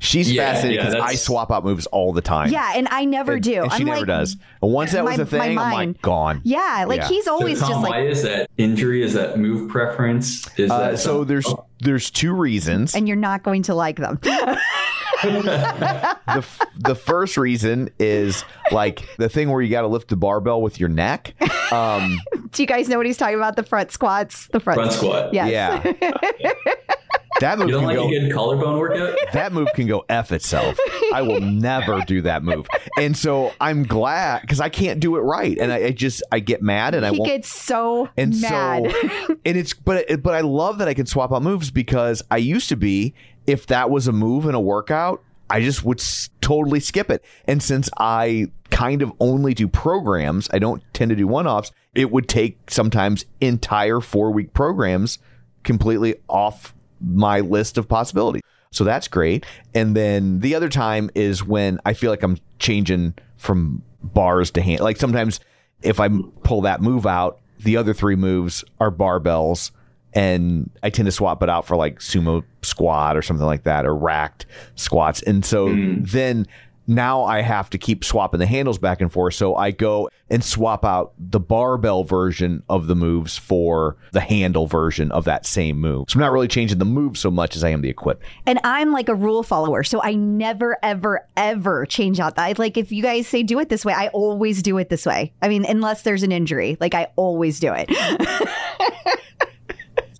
She's yeah, fascinated because yeah, I swap out moves all the time. Yeah, and I never and, do. And she I'm never like, does. And once that my, was a thing, I'm like gone. Yeah, like yeah. he's always so, Tom, just like. Why is that injury? Is that move preference? Is uh, that so? There's there's two reasons, and you're not going to like them. the the first reason is like the thing where you got to lift the barbell with your neck. Um, Do you guys know what he's talking about? The front squats, the front, front squat. Yes. Yeah. That move you don't can like go, a good collarbone workout? That move can go f itself. I will never do that move, and so I'm glad because I can't do it right, and I, I, just I get mad and I he won't. gets so and mad. so and it's but but I love that I can swap out moves because I used to be if that was a move in a workout, I just would s- totally skip it, and since I kind of only do programs, I don't tend to do one offs. It would take sometimes entire four week programs completely off my list of possibilities. So that's great. And then the other time is when I feel like I'm changing from bars to hand. Like sometimes if I pull that move out, the other three moves are barbells and I tend to swap it out for like sumo squat or something like that or racked squats. And so mm. then now I have to keep swapping the handles back and forth. So I go and swap out the barbell version of the moves for the handle version of that same move. So I'm not really changing the move so much as I am the equipment. And I'm like a rule follower, so I never, ever, ever change out that. Like if you guys say do it this way, I always do it this way. I mean, unless there's an injury, like I always do it.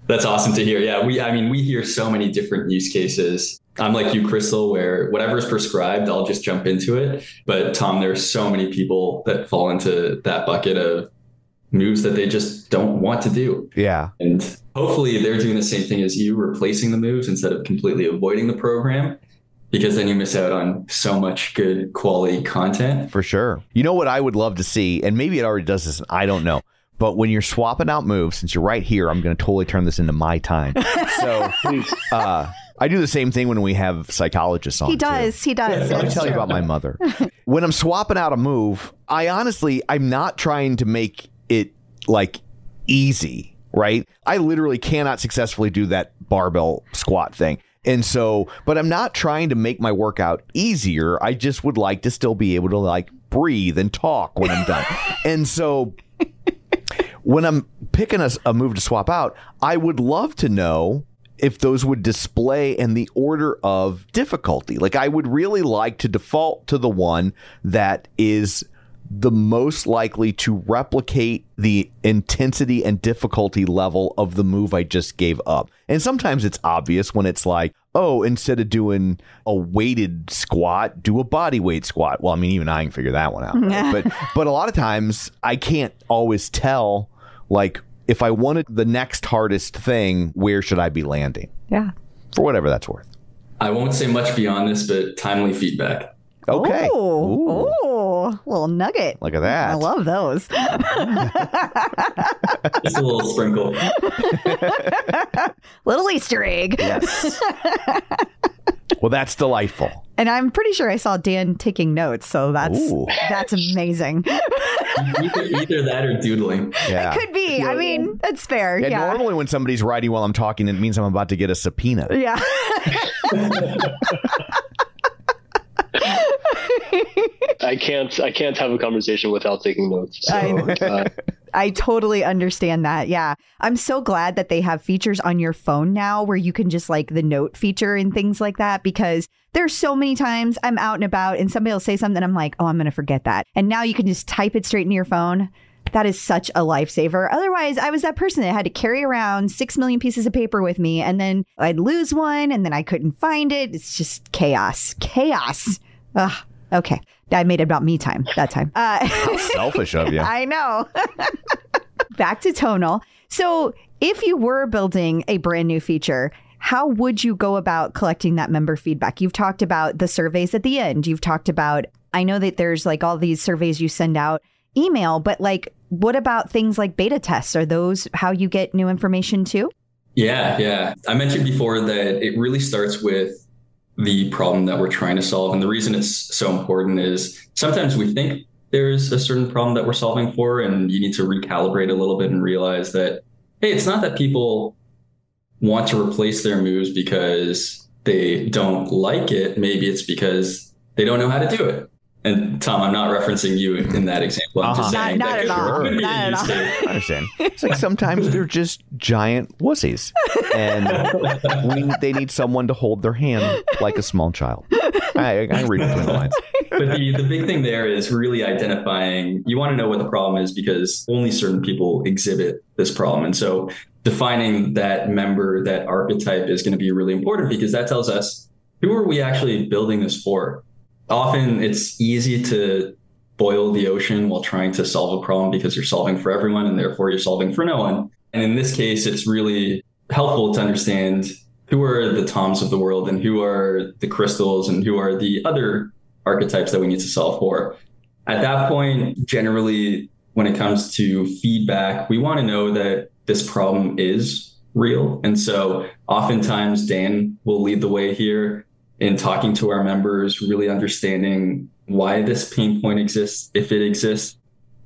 That's awesome to hear. Yeah, we I mean we hear so many different use cases. I'm like you, Crystal, where whatever's prescribed, I'll just jump into it. But Tom, there's so many people that fall into that bucket of moves that they just don't want to do. Yeah. And hopefully they're doing the same thing as you, replacing the moves instead of completely avoiding the program. Because then you miss out on so much good quality content. For sure. You know what I would love to see, and maybe it already does this, and I don't know. But when you're swapping out moves, since you're right here, I'm going to totally turn this into my time. So uh, I do the same thing when we have psychologists on. he too. does. He does. Let me tell you about my mother. when I'm swapping out a move, I honestly, I'm not trying to make it like easy, right? I literally cannot successfully do that barbell squat thing. And so, but I'm not trying to make my workout easier. I just would like to still be able to like breathe and talk when I'm done. and so, when I'm picking a, a move to swap out, I would love to know if those would display in the order of difficulty. Like I would really like to default to the one that is the most likely to replicate the intensity and difficulty level of the move I just gave up. And sometimes it's obvious when it's like, oh, instead of doing a weighted squat, do a body weight squat. Well, I mean, even I can figure that one out. right? but but a lot of times I can't always tell like if I wanted the next hardest thing, where should I be landing? Yeah. For whatever that's worth. I won't say much beyond this, but timely feedback. Okay. Oh, Ooh, oh, little nugget. Look at that. I love those. Just a little sprinkle. little Easter egg. Yes. well, that's delightful. And I'm pretty sure I saw Dan taking notes, so that's Ooh. that's amazing. Either, either that or doodling. Yeah. Could be. I mean, that's fair. Yeah, Yeah. normally when somebody's writing while I'm talking, it means I'm about to get a subpoena. Yeah. I can't I can't have a conversation without taking notes. So, I uh, I totally understand that. Yeah. I'm so glad that they have features on your phone now where you can just like the note feature and things like that because there's so many times I'm out and about and somebody will say something and I'm like, oh, I'm going to forget that. And now you can just type it straight into your phone. That is such a lifesaver. Otherwise, I was that person that had to carry around six million pieces of paper with me and then I'd lose one and then I couldn't find it. It's just chaos. Chaos. Ugh. Okay. I made it about me time that time. Uh, Selfish of you. I know. Back to tonal. So, if you were building a brand new feature, how would you go about collecting that member feedback? You've talked about the surveys at the end. You've talked about, I know that there's like all these surveys you send out email, but like, what about things like beta tests? Are those how you get new information too? Yeah, yeah. I mentioned before that it really starts with the problem that we're trying to solve. And the reason it's so important is sometimes we think there's a certain problem that we're solving for, and you need to recalibrate a little bit and realize that, hey, it's not that people want to replace their moves because they don't like it. Maybe it's because they don't know how to do it. And Tom, I'm not referencing you in that example. I'm just Uh-huh. saying Not- that not at all. could be a Not at all. I understand. It's like sometimes they're just giant wussies, and we, they need someone to hold their hand like a small child. I, I read between the lines. but the, the big thing there is really identifying you want to know what the problem is because only certain people exhibit this problem and so defining that member that archetype is going to be really important because that tells us who are we actually building this for often it's easy to boil the ocean while trying to solve a problem because you're solving for everyone and therefore you're solving for no one and in this case it's really helpful to understand who are the toms of the world and who are the crystals and who are the other archetypes that we need to solve for. At that point, generally, when it comes to feedback, we want to know that this problem is real. And so oftentimes, Dan will lead the way here in talking to our members, really understanding why this pain point exists, if it exists.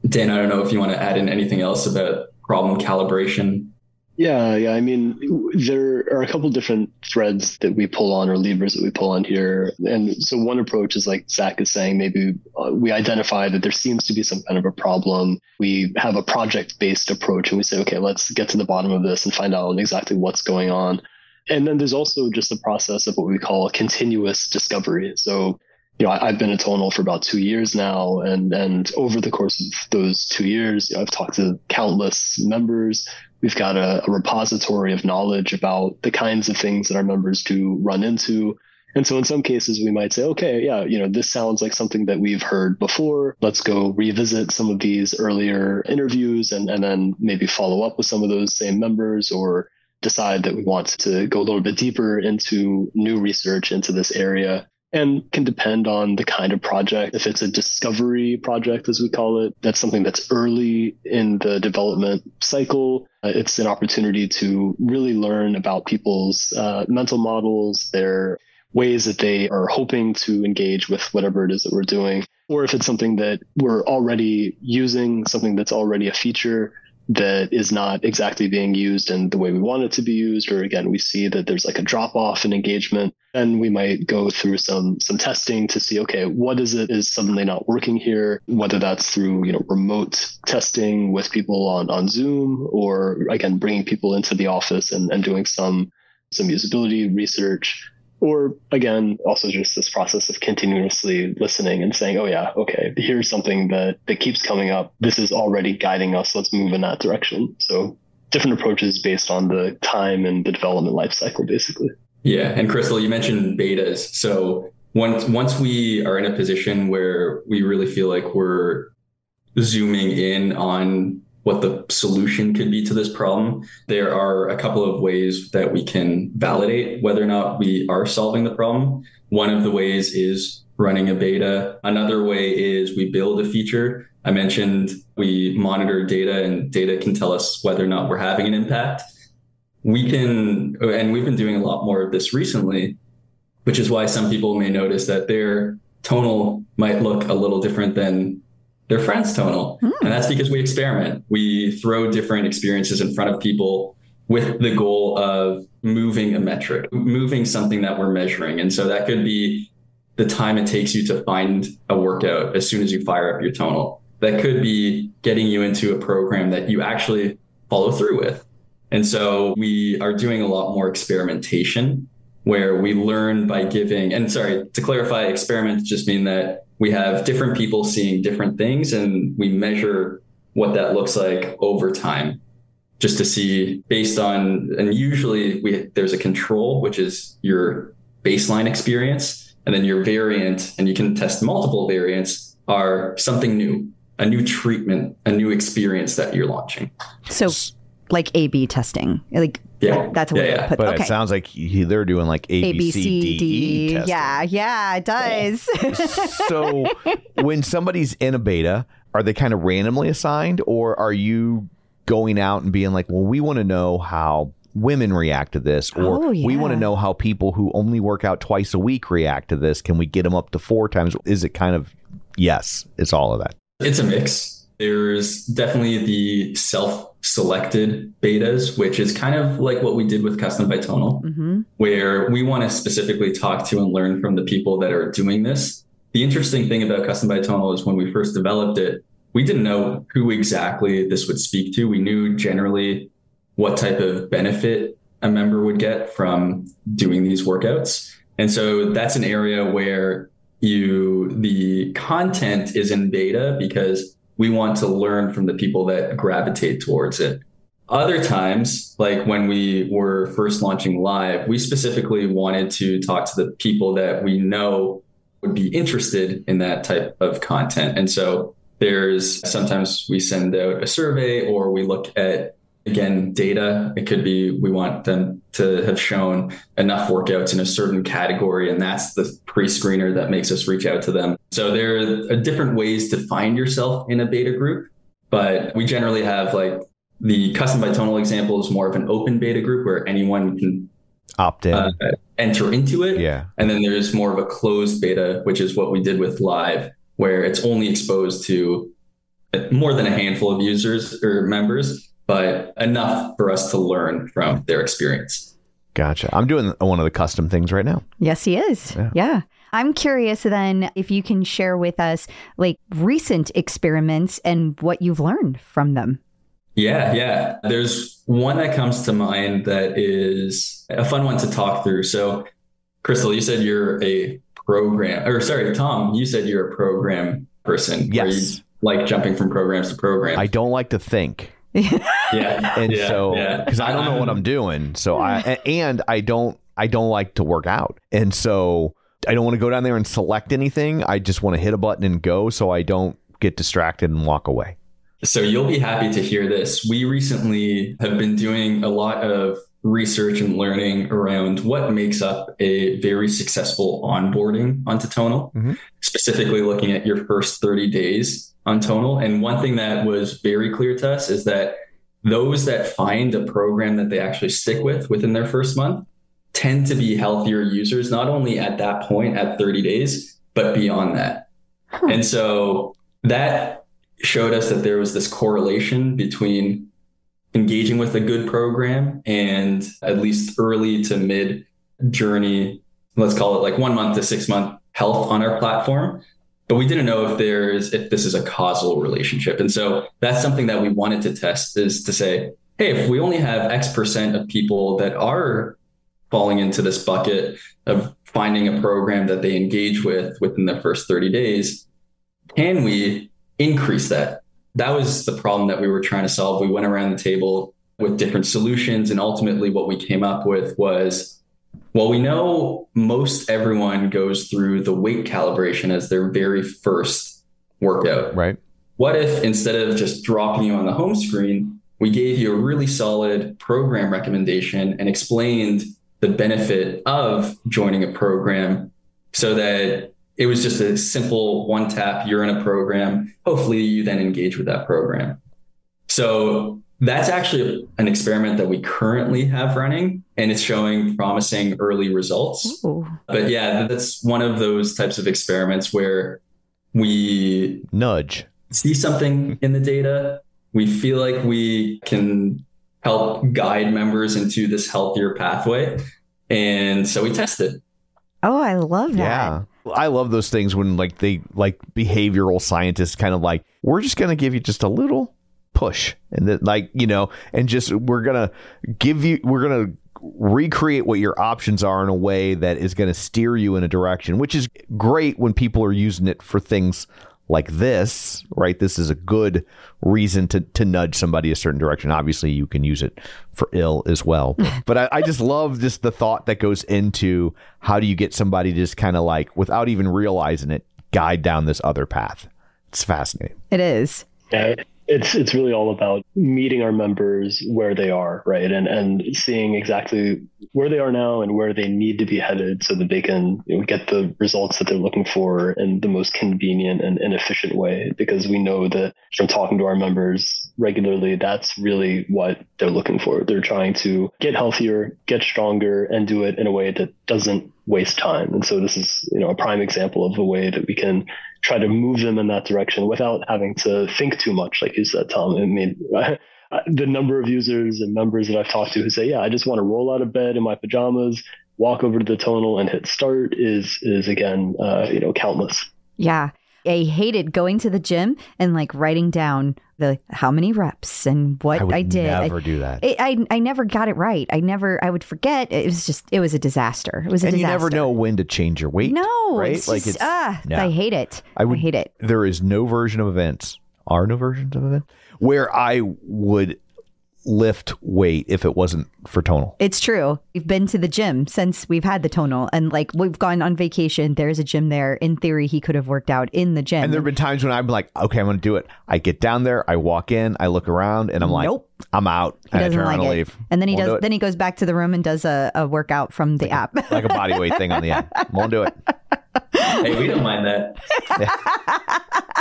Dan, I don't know if you want to add in anything else about problem calibration. Yeah, yeah. I mean, there are a couple different threads that we pull on or levers that we pull on here. And so one approach is like Zach is saying, maybe uh, we identify that there seems to be some kind of a problem. We have a project based approach and we say, okay, let's get to the bottom of this and find out exactly what's going on. And then there's also just the process of what we call continuous discovery. So you know, I, have been a tonal for about two years now, and and over the course of those two years, you know, I've talked to countless members. We've got a, a, repository of knowledge about the kinds of things that our members do run into. And so in some cases, we might say, okay, yeah, you know, this sounds like something that we've heard before. Let's go revisit some of these earlier interviews and, and then maybe follow up with some of those same members or decide that we want to go a little bit deeper into new research into this area and can depend on the kind of project. If it's a discovery project, as we call it, that's something that's early in the development cycle. Uh, it's an opportunity to really learn about people's uh, mental models, their ways that they are hoping to engage with whatever it is that we're doing. Or if it's something that we're already using, something that's already a feature, that is not exactly being used in the way we want it to be used or again we see that there's like a drop off in engagement then we might go through some some testing to see okay what is it? Is suddenly not working here? Whether that's through you know remote testing with people on on zoom or again bringing people into the office and, and doing some some usability research or again also just this process of continuously listening and saying oh yeah okay here's something that that keeps coming up. This is already guiding us. Let's move in that direction. So different approaches based on the time and the development life cycle basically. Yeah and crystal you mentioned betas. So once once we are in a position where we really feel like we're zooming in on what the solution could be to this problem. There are a couple of ways that we can validate whether or not we are solving the problem. One of the ways is running a beta. Another way is we build a feature. I mentioned we monitor data and data can tell us whether or not we're having an impact. We can, and we've been doing a lot more of this recently, which is why some people may notice that their tonal might look a little different than their friends tonal. Mm. And that's because we experiment. We throw different experiences in front of people with the goal of moving a metric, moving something that we're measuring. And so that could be the time it takes you to find a workout as soon as you fire up your tonal. That could be getting you into a program that you actually follow through with. And so we are doing a lot more experimentation where we learn by giving, and sorry, to clarify, experiments just mean that we have different people seeing different things and we measure what that looks like over time. Just to see based on and usually we there's a control which is your baseline experience and then your variant and you can test multiple variants are something new a new treatment a new experience that you're launching. So like A B testing. Like yeah, that's a way yeah, to put. But okay. it sounds like he, they're doing like A, A B C D, E D. testing. Yeah, yeah, it does. so when somebody's in a beta, are they kind of randomly assigned, or are you going out and being like, well, we want to know how women react to this, or Oh, we want to know how people who only work out twice a week react to this? Can we get them up to four times? Is it kind of yes? It's all of that. It's a mix. There's definitely the self-selected betas, which is kind of like what we did with custom by tonal, hmm where we want to specifically talk to and learn from the people that are doing this. The interesting thing about custom by tonal is when we first developed it, we didn't know who exactly this would speak to. We knew generally what type of benefit a member would get from doing these workouts. And so that's an area where you the content is in beta because we want to learn from the people that gravitate towards it. Other times, like when we were first launching live, we specifically wanted to talk to the people that we know would be interested in that type of content. And so there's sometimes we send out a survey or we look at again data it could be we want them to have shown enough workouts in a certain category and that's the pre-screener that makes us reach out to them so there are different ways to find yourself in a beta group but we generally have like the custom by tonal example is more of an open beta group where anyone can Opt in. uh, enter into it yeah. and then there's more of a closed beta, which is what we did with live, where it's only exposed to more than a handful of users or members. But enough for us to learn from their experience. Gotcha. I'm doing one of the custom things right now. Yes, he is. Yeah. I'm curious then if you can share with us like recent experiments and what you've learned from them. Yeah, yeah. There's one that comes to mind that is a fun one to talk through. So, Crystal, you said you're a program, or sorry, Tom, you said you're a program person. where Yes. you like jumping from programs to programs. I don't like to think. Yeah. and yeah, so yeah. because I don't know what I'm doing, so I, hmm. and I don't I don't like to work out, and so I don't want to go down there and select anything. I just want to hit a button and go, so I don't get distracted and walk away. So you'll be happy to hear this. We recently have been doing a lot of research and learning around what makes up a very successful onboarding onto Tonal, Mhm. specifically looking at your first 30 days on Tonal. And one thing that was very clear to us is that those that find a program that they actually stick with within their first month tend to be healthier users, not only at that point at 30 days, but beyond that. And so that showed us that there was this correlation between engaging with a good program and at least early to mid journey, let's call it like one month to six month health on our platform. But we didn't know if there's if this is a causal relationship. And so that's something that we wanted to test is to say, hey, if we only have X percent of people that are falling into this bucket of finding a program that they engage with within the first 30 days, can we increase that? That was the problem that we were trying to solve. We went around the table with different solutions, and ultimately, what we came up with was well, we know most everyone goes through the weight calibration as their very first workout. Right? What if instead of just dropping you on the home screen, we gave you a really solid program recommendation and explained the benefit of joining a program so that it was just a simple one tap, you're in a program. Hopefully, you then engage with that program. So that's actually an experiment that we currently have running, and it's showing promising early results. Ooh. But yeah, that's one of those types of experiments where we Nudge. see something in the data, we feel like we can help guide members into this healthier pathway. And so we test it. Oh, I love that. Yeah. I love those things when like they like behavioral scientists kind of like we're just going to give you just a little push and that like you know and just we're going to give you we're going to recreate what your options are in a way that is going to steer you in a direction which is great when people are using it for things like this right? This is a good reason to to nudge somebody a certain direction. Obviously you can use it for ill as well. But I, I just love just the thought that goes into how do you get somebody to just kind of like without even realizing it guide down this other path. It's fascinating. It is. Yeah, it's it's really all about meeting our members where they are, right, and and seeing exactly where they are now and where they need to be headed, so that they can you know, get the results that they're looking for in the most convenient and, and efficient way. Because we know that from talking to our members regularly, that's really what they're looking for. They're trying to get healthier, get stronger, and do it in a way that doesn't waste time. And so this is you know a prime example of a way that we can try to move them in that direction without having to think too much, like you said, Tom. I mean, the number of users and members that I've talked to who say, "Yeah, I just want to roll out of bed in my pajamas, walk over to the tonal, and hit start," is is again, uh, you know, countless. Yeah. I hated going to the gym and like writing down the how many reps and what I I, would did. I- never do that I, I I never got it right. I never I would forget. It was just it was a disaster. It was a and you never know when to change your weight No, right it's like just, it's ah, no. I hate it. I would- hate it. there is no version of events are no versions of events where I would lift weight if it wasn't for tonal. It's true. We've been to the gym since we've had the tonal, and like we've gone on vacation. There's a gym there. In theory, he could have worked out in the gym. And there have been times when I'm like, okay, I'm going to do it. I get down there, I walk in, I look around, and I'm like, Nope. I'm out. he and I doesn't turn like around and it. leave. And then he Won't does. it. Then he goes back to the room and does a, a workout from the app. like a body weight thing on the end. Won't do it. Hey, we don't mind that.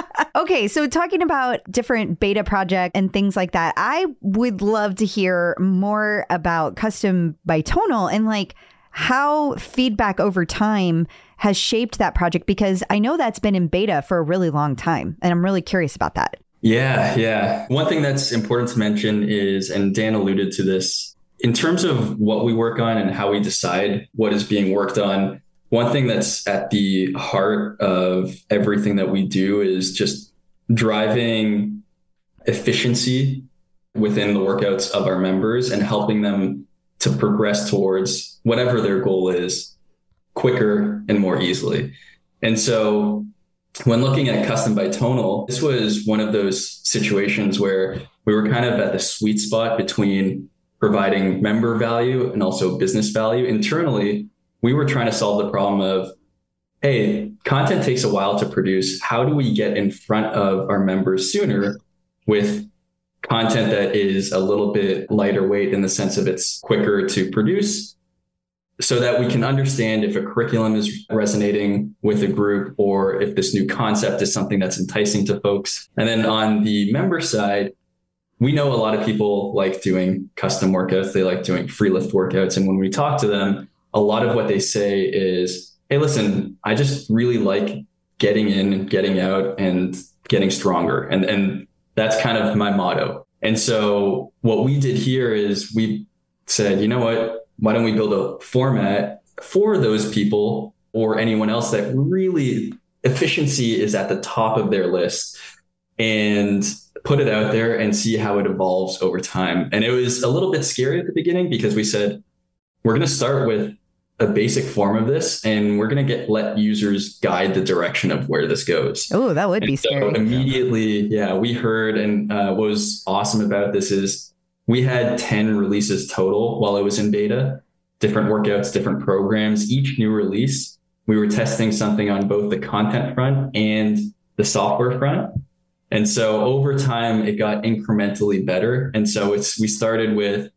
Okay, so talking about different beta projects and things like that, I would love to hear more about custom by tonal and like how feedback over time has shaped that project because I know that's been in beta for a really long time and I'm really curious about that. Yeah, yeah. One thing that's important to mention is, and Dan alluded to this, in terms of what we work on and how we decide what is being worked on, one thing that's at the heart of everything that we do is just driving efficiency within the workouts of our members and helping them to progress towards whatever their goal is quicker and more easily. And so when looking at custom by tonal, this was one of those situations where we were kind of at the sweet spot between providing member value and also business value. Internally, we were trying to solve the problem of hey, content takes a while to produce. How do we get in front of our members sooner with content that is a little bit lighter weight in the sense of it's quicker to produce so that we can understand if a curriculum is resonating with a group or if this new concept is something that's enticing to folks. And then on the member side, we know a lot of people like doing custom workouts, they like doing free lift workouts. And when we talk to them, a lot of what they say is, hey, listen, I just really like getting in and getting out and getting stronger. And, and that's kind of my motto. And so what we did here is we said, you know what? why don't we build a format for those people or anyone else that really efficiency is at the top of their list and put it out there and see how it evolves over time. And it was a little bit scary at the beginning because we said, we're going to start with a basic form of this and we're going to get let users guide the direction of where this goes. Oh, that would And be so scary. immediately, yeah, we heard, and uh, what was awesome about this is we had 10 releases total while it was in beta, different workouts, different programs. Each new release, we were testing something on both the content front and the software front. And so over time, it got incrementally better. And so it's we started with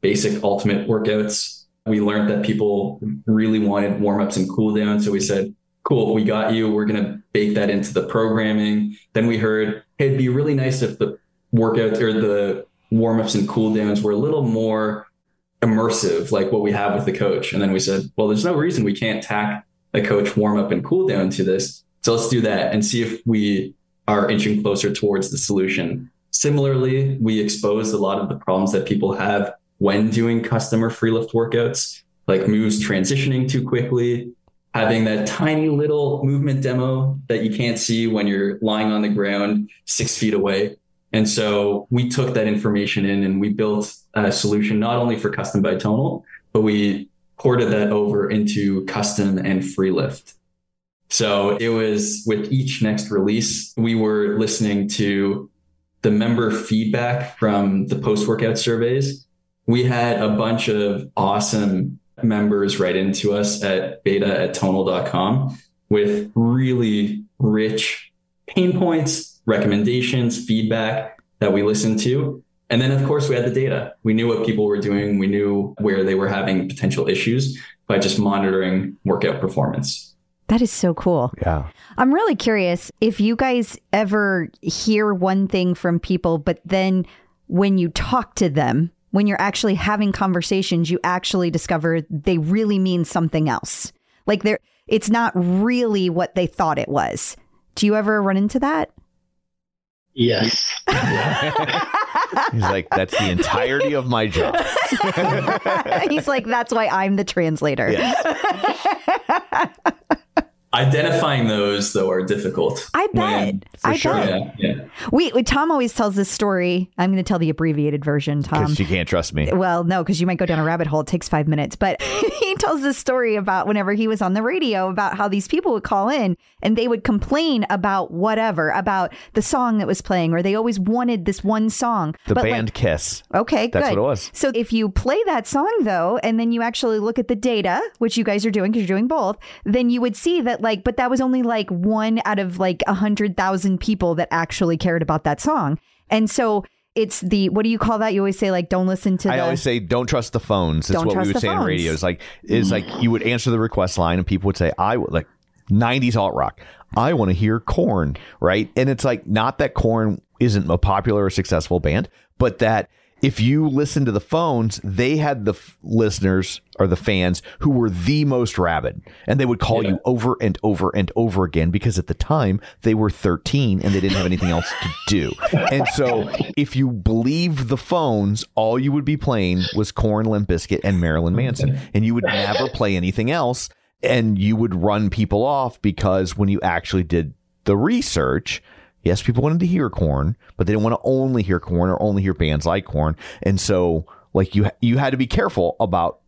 basic ultimate workouts. We learned that people really wanted warm ups and cool downs. So we said, cool, we got you. We're going to bake that into the programming. Then we heard, hey, it'd be really nice if the workouts or the warm ups and cool downs were a little more immersive, like what we have with the coach. And then we said, well, there's no reason we can't tack a coach warm up and cool down to this. So let's do that and see if we are inching closer towards the solution. Similarly, we exposed a lot of the problems that people have when doing custom or free lift workouts, like moves transitioning too quickly, having that tiny little movement demo that you can't see when you're lying on the ground six feet away. And so we took that information in and we built a solution not only for custom by tonal, but we ported that over into custom and free lift. So it was with each next release, we were listening to the member feedback from the post workout surveys. We had a bunch of awesome members write into us at beta at tonal.com with really rich pain points, recommendations, feedback that we listened to. And then, of course, we had the data. We knew what people were doing. We knew where they were having potential issues by just monitoring workout performance. That is so cool. Yeah. I'm really curious if you guys ever hear one thing from people, but then when you talk to them, when you're actually having conversations, you actually discover they really mean something else. Like they're it's not really what they thought it was. Do you ever run into that? Yes. He's like, that's the entirety of my job. He's like, that's why I'm the translator. Identifying those, though, are difficult. I When- bet. I sure. bet. Yeah, yeah. We, we- Tom always tells this story. I'm going to tell the abbreviated version, Tom. Because she can't trust me. Well, no, because you might go down a rabbit hole. It takes five minutes. But he tells this story about whenever he was on the radio about how these people would call in and they would complain about whatever, about the song that was playing, or they always wanted this one song. The But, like, band Kiss. Okay, good. That's good. what it was. So if you play that song though, and then you actually look at the data, which you guys are doing because you're doing both, then you would see that like, but that was only like one out of like a hundred thousand people that actually cared about that song. And so it's the what do you call that? You always say like, don't listen to I the. always say, don't trust the phones. That's what we would say on phones. radio. It's like, is like you would answer the request line and people would say, I would like 90s alt rock. I want to hear Korn, right? And it's like, not that Korn isn't a popular or successful band, but that if you listen to the phones, they had the f- listeners or the fans who were the most rabid, and they would call Yeah. you over and over and over again because at the time they were 13 and they didn't have anything else to do. And so, if you believe the phones, all you would be playing was Korn, Limp Bizkit, and Marilyn Manson, and you would never play anything else, and you would run people off because when you actually did the research. Yes, people wanted to hear Korn, but they didn't want to only hear Korn or only hear bands like Korn. And so, like you, you had to be careful about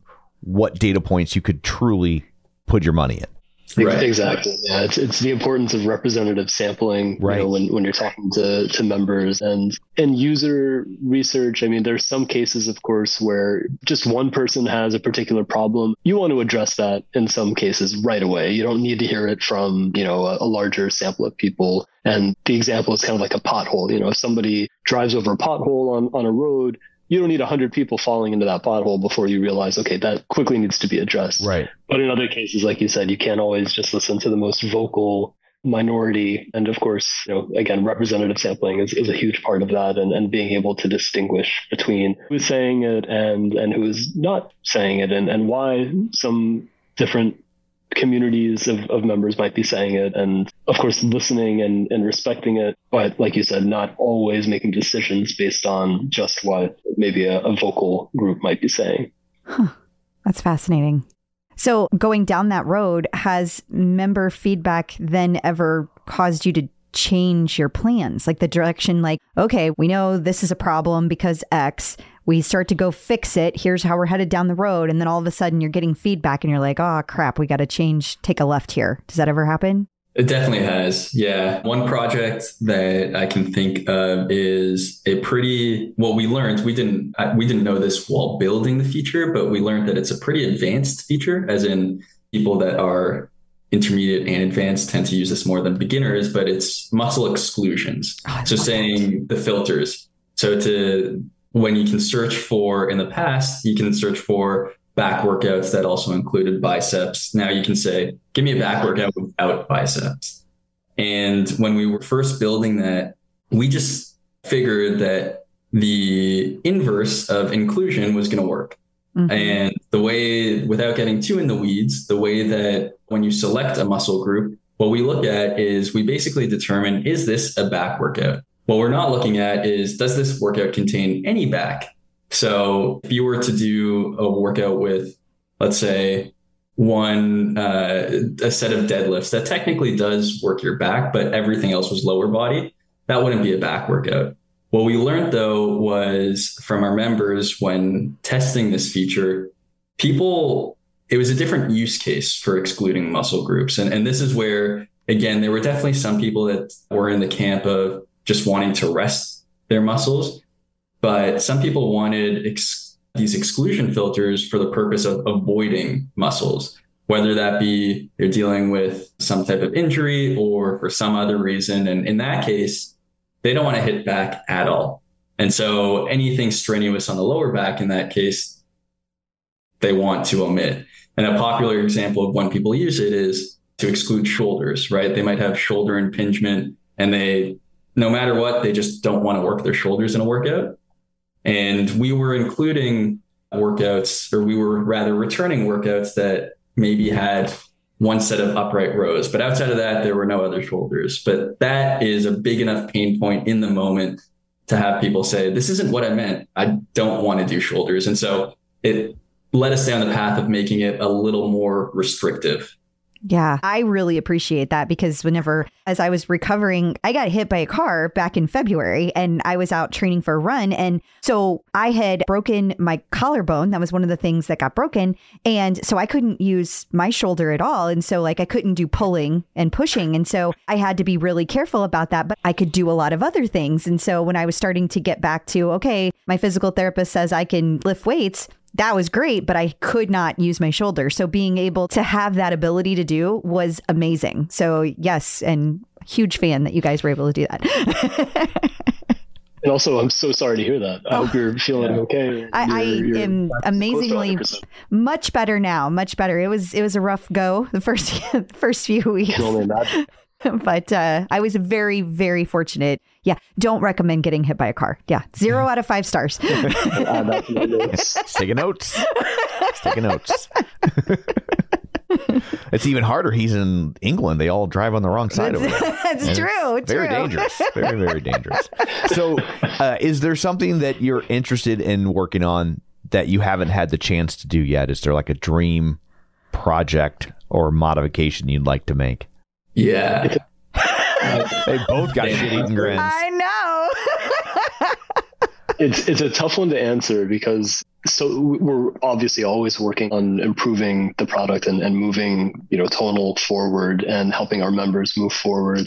what data points you could truly put your money in. Right. Exactly. Yeah, it's it's the importance of representative sampling. Right. You know, when, when you're talking to, to members and and user research. I mean, there's some cases, of course, where just one person has a particular problem. You want to address that in some cases right away. You don't need to hear it from you know a, a larger sample of people. And the example is kind of like a pothole. You know, if somebody drives over a pothole on on a road. You don't need 100 people falling into that pothole before you realize, okay, that quickly needs to be addressed. Right. But in other cases, like you said, you can't always just listen to the most vocal minority. And of course, you know, again, representative sampling is, is a huge part of that and, and being able to distinguish between who's saying it and, and who is not saying it and, and why some different communities of, of members might be saying it and of course listening and, and respecting it but like you said not always making decisions based on just what maybe a, a vocal group might be saying That's fascinating. So, going down that road, has member feedback then ever caused you to change your plans? Like the direction, like, okay, we know this is a problem because X. We start to go fix it. Here's how we're headed down the road. And then all of a sudden you're getting feedback and you're like, oh, crap, we got to change, take a left here. Does that ever happen? It definitely has. Yeah. One project that I can think of is a pretty well we learned we didn't we didn't know this while building the feature, but we learned that it's a pretty advanced feature as in people that are intermediate and advanced tend to use this more than beginners, but it's muscle exclusions. Oh, so saying the filters. So to when you can search for in the past, you can search for back workouts that also included biceps. Now you can say, give me a back workout without biceps. And when we were first building that, we just figured that the inverse of inclusion was going to work. Mhm. And the way, without getting too in the weeds, the way that when you select a muscle group, what we look at is we basically determine is this a back workout? What we're not looking at is does this workout contain any back? So if you were to do a workout with, let's say, one uh, a set of deadlifts that technically does work your back, but everything else was lower body, that wouldn't be a back workout. What we learned though was from our members when testing this feature, people, it was a different use case for excluding muscle groups. And, and this is where, again, there were definitely some people that were in the camp of just wanting to rest their muscles, but some people wanted ex- these exclusion filters for the purpose of avoiding muscles, whether that be they're dealing with some type of injury or for some other reason. And in that case, they don't want to hit back at all. And so anything strenuous on the lower back in that case, they want to omit. And a popular example of when people use it is to exclude shoulders, right? They might have shoulder impingement and they, no matter what, they just don't want to work their shoulders in a workout. And we were including workouts, or we were rather returning workouts that maybe had one set of upright rows. But outside of that, there were no other shoulders. But that is a big enough pain point in the moment to have people say, This isn't what I meant. I don't want to do shoulders. And so it led us down the path of making it a little more restrictive. Yeah, I really appreciate that because whenever, as I was recovering, I got hit by a car back in February and I was out training for a run. And so I had broken my collarbone. That was one of the things that got broken. And so I couldn't use my shoulder at all. And so, like, I couldn't do pulling and pushing. And so I had to be really careful about that. But I could do a lot of other things. And so when I was starting to get back to, okay, my physical therapist says I can lift weights that was great, but I could not use my shoulder. So being able to have that ability to do was amazing. So yes, and huge fan that you guys were able to do that. And also, I'm so sorry to hear that. I hope you're feeling okay. Oh. I, I You're- you're am to amazingly much better now. Much better. It was it was a rough go the first the first few weeks. Can only imagine. but uh, I was very, very fortunate. Yeah, don't recommend getting hit by a car. Yeah, zero out of five stars. Add that to my notes. It's taking notes. Taking notes. it's even harder. He's in England. They all drive on the wrong side of it. That's true. it's Very true. dangerous. Very, very dangerous. So, uh, is there something that you're interested in working on that you haven't had the chance to do yet? Is there like a dream project or modification you'd like to make? Yeah. They both got shit eating grins. I know. it's it's a tough one to answer because so we're obviously always working on improving the product and, and moving you know tonal forward and helping our members move forward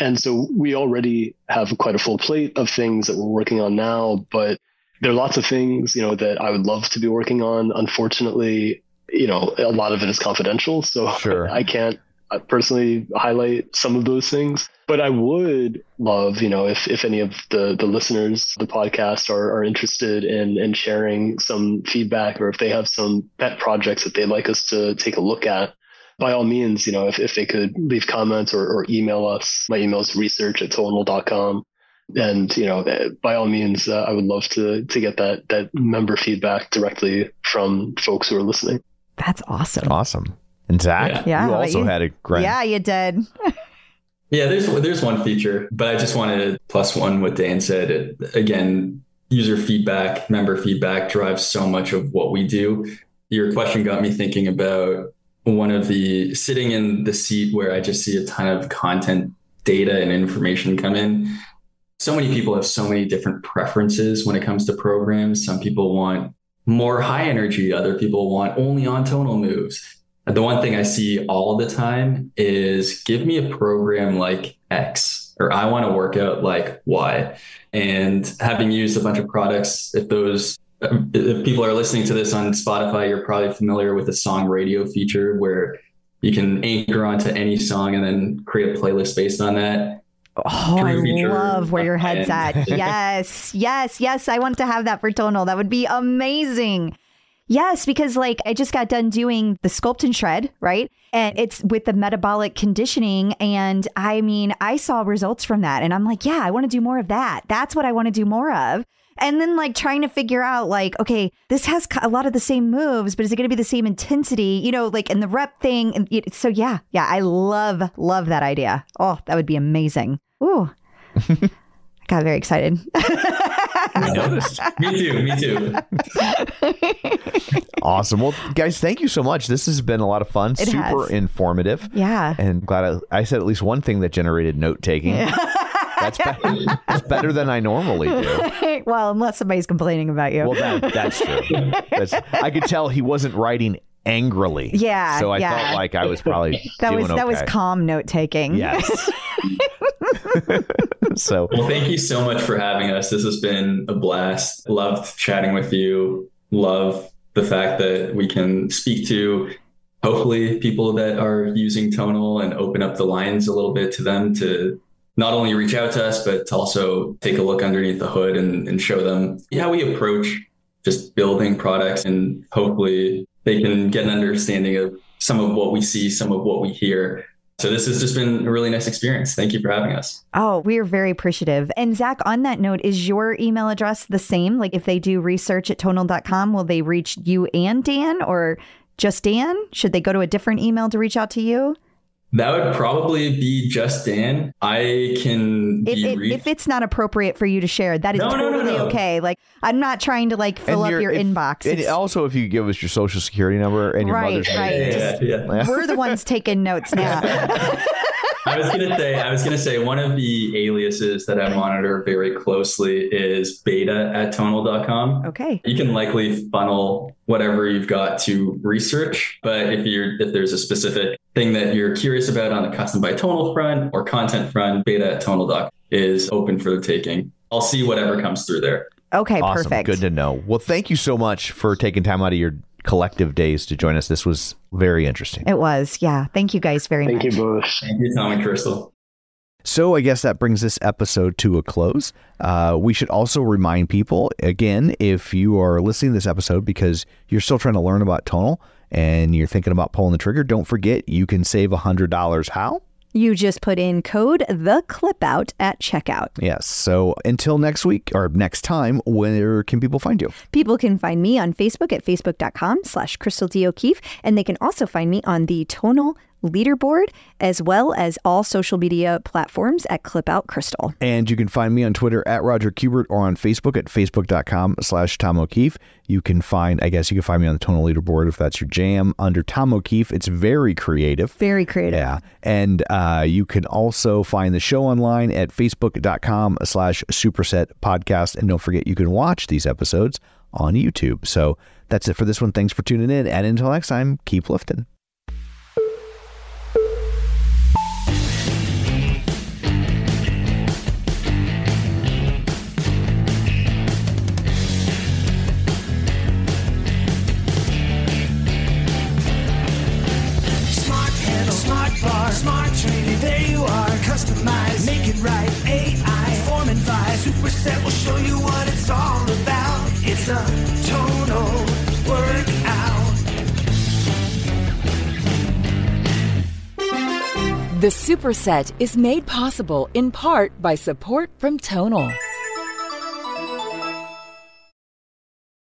and so we already have quite a full plate of things that we're working on now but there are lots of things you know that i would love to be working on unfortunately you know a lot of it is confidential so Sure. i can't personally highlight some of those things but i would love you know if, if any of the the listeners the podcast are, are interested in in sharing some feedback or if they have some pet projects that they'd like us to take a look at by all means you know if, if they could leave comments or, or email us my email is research at tonal.com and you know eh, by all means uh, i would love to to get that that member feedback directly from folks who are listening That's awesome. Awesome. And Zach, Yeah, you how also you? had a grin. Yeah, you did. Yeah, there's there's one feature, but I just wanted to plus one what Dan said. It, again, user feedback, member feedback drives so much of what we do. Your question got me thinking about one of the sitting in the seat where I just see a ton of content data and information come in. So many people have so many different preferences when it comes to programs. Some people want more high energy, other people want only on tonal moves. The one thing I see all the time is give me a program like X, or I want to work out like Y. And having used a bunch of products, if those if people are listening to this on Spotify, you're probably familiar with the song radio feature where you can anchor onto any song and then create a playlist based on that. Oh, I love where your head's at. Yes, yes, yes. I want to have that for tonal. That would be amazing. Yes, because like I just got done doing the sculpt and shred, right? And it's with the metabolic conditioning. And I mean, I saw results from that. And I'm like, yeah, I want to do more of that. That's what I want to do more of. And then like trying to figure out like, okay, this has a lot of the same moves, but is it going to be the same intensity? You know, like in the rep thing. And so yeah, yeah, I love, love that idea. Oh, that would be amazing. Ooh. I got very excited. I noticed. Me too, me too. Awesome. Well, guys, thank you so much. This has been a lot of fun, It super has. informative. yeah. And glad I, I said at least one thing that generated note taking. That's, be- that's better than I normally do. well, unless somebody's complaining about you. Well, that, that's true. That's, I could tell he wasn't writing angrily. Yeah, So I yeah. felt like I was probably that doing was that was calm note taking. Yes. so Well, thank you so much for having us. This has been a blast. Loved chatting with you. Love the fact that we can speak to hopefully people that are using tonal and open up the lines a little bit to them to not only reach out to us, but to also take a look underneath the hood and, and show them how we approach just building products and hopefully they can get an understanding of some of what we see, some of what we hear. So this has just been a really nice experience. Thank you for having us. Oh, we are very appreciative. And Zach, on that note, is your email address the same? Like if they do research at tonal.com, will they reach you and Dan or just Dan? Should they go to a different email to reach out to you? That would probably be just Dan. I can If, be if, reached. if it's not appropriate for you to share, that is No, no, no, totally no. okay. Like I'm not trying to like fill And up your- your if- inbox. And It's- also, if you give us your social security number and your Right, mother's name. right. yeah, just- yeah, yeah. we're the ones taking notes now. I was gonna say, I was gonna say one of the aliases that I monitor very closely is beta at tonal.com. okay. You can likely funnel whatever you've got to research, but if you're if there's a specific thing that you're curious about on the custom by tonal front or content front, beta at tonal.com is open for the taking. I'll see whatever comes through there. Okay, Awesome. perfect. Good to know. Well, thank you so much for taking time out of your collective days to join us. This was very interesting. It was. Yeah. Thank you guys very thank much. Thank you both Thank you, Tom and Crystal. So I guess that brings this episode to a close. Uh, we should also remind people again, if you are listening to this episode because you're still trying to learn about tonal and you're thinking about pulling the trigger, don't forget you can save $100. How? You just put in code the clip out at checkout. Yes. So until next week or next time, where can people find you? People can find me on Facebook at facebook.com slash Crystal D. O'Keefe, and they can also find me on the Tonal leaderboard as well as all social media platforms at Clip Out Crystal. And you can find me on Twitter at Roger Kubert or on Facebook at facebook.com slash Tom O'Keefe. You can find, I guess you can find me on the tonal leaderboard if that's your jam under Tom O'Keefe. It's very creative. Very creative. Yeah. And uh, you can also find the show online at facebook.com slash superset podcast. And don't forget, you can watch these episodes on YouTube. So that's it for this one. Thanks for tuning in. And until next time, keep lifting. The Superset is made possible in part by support from Tonal.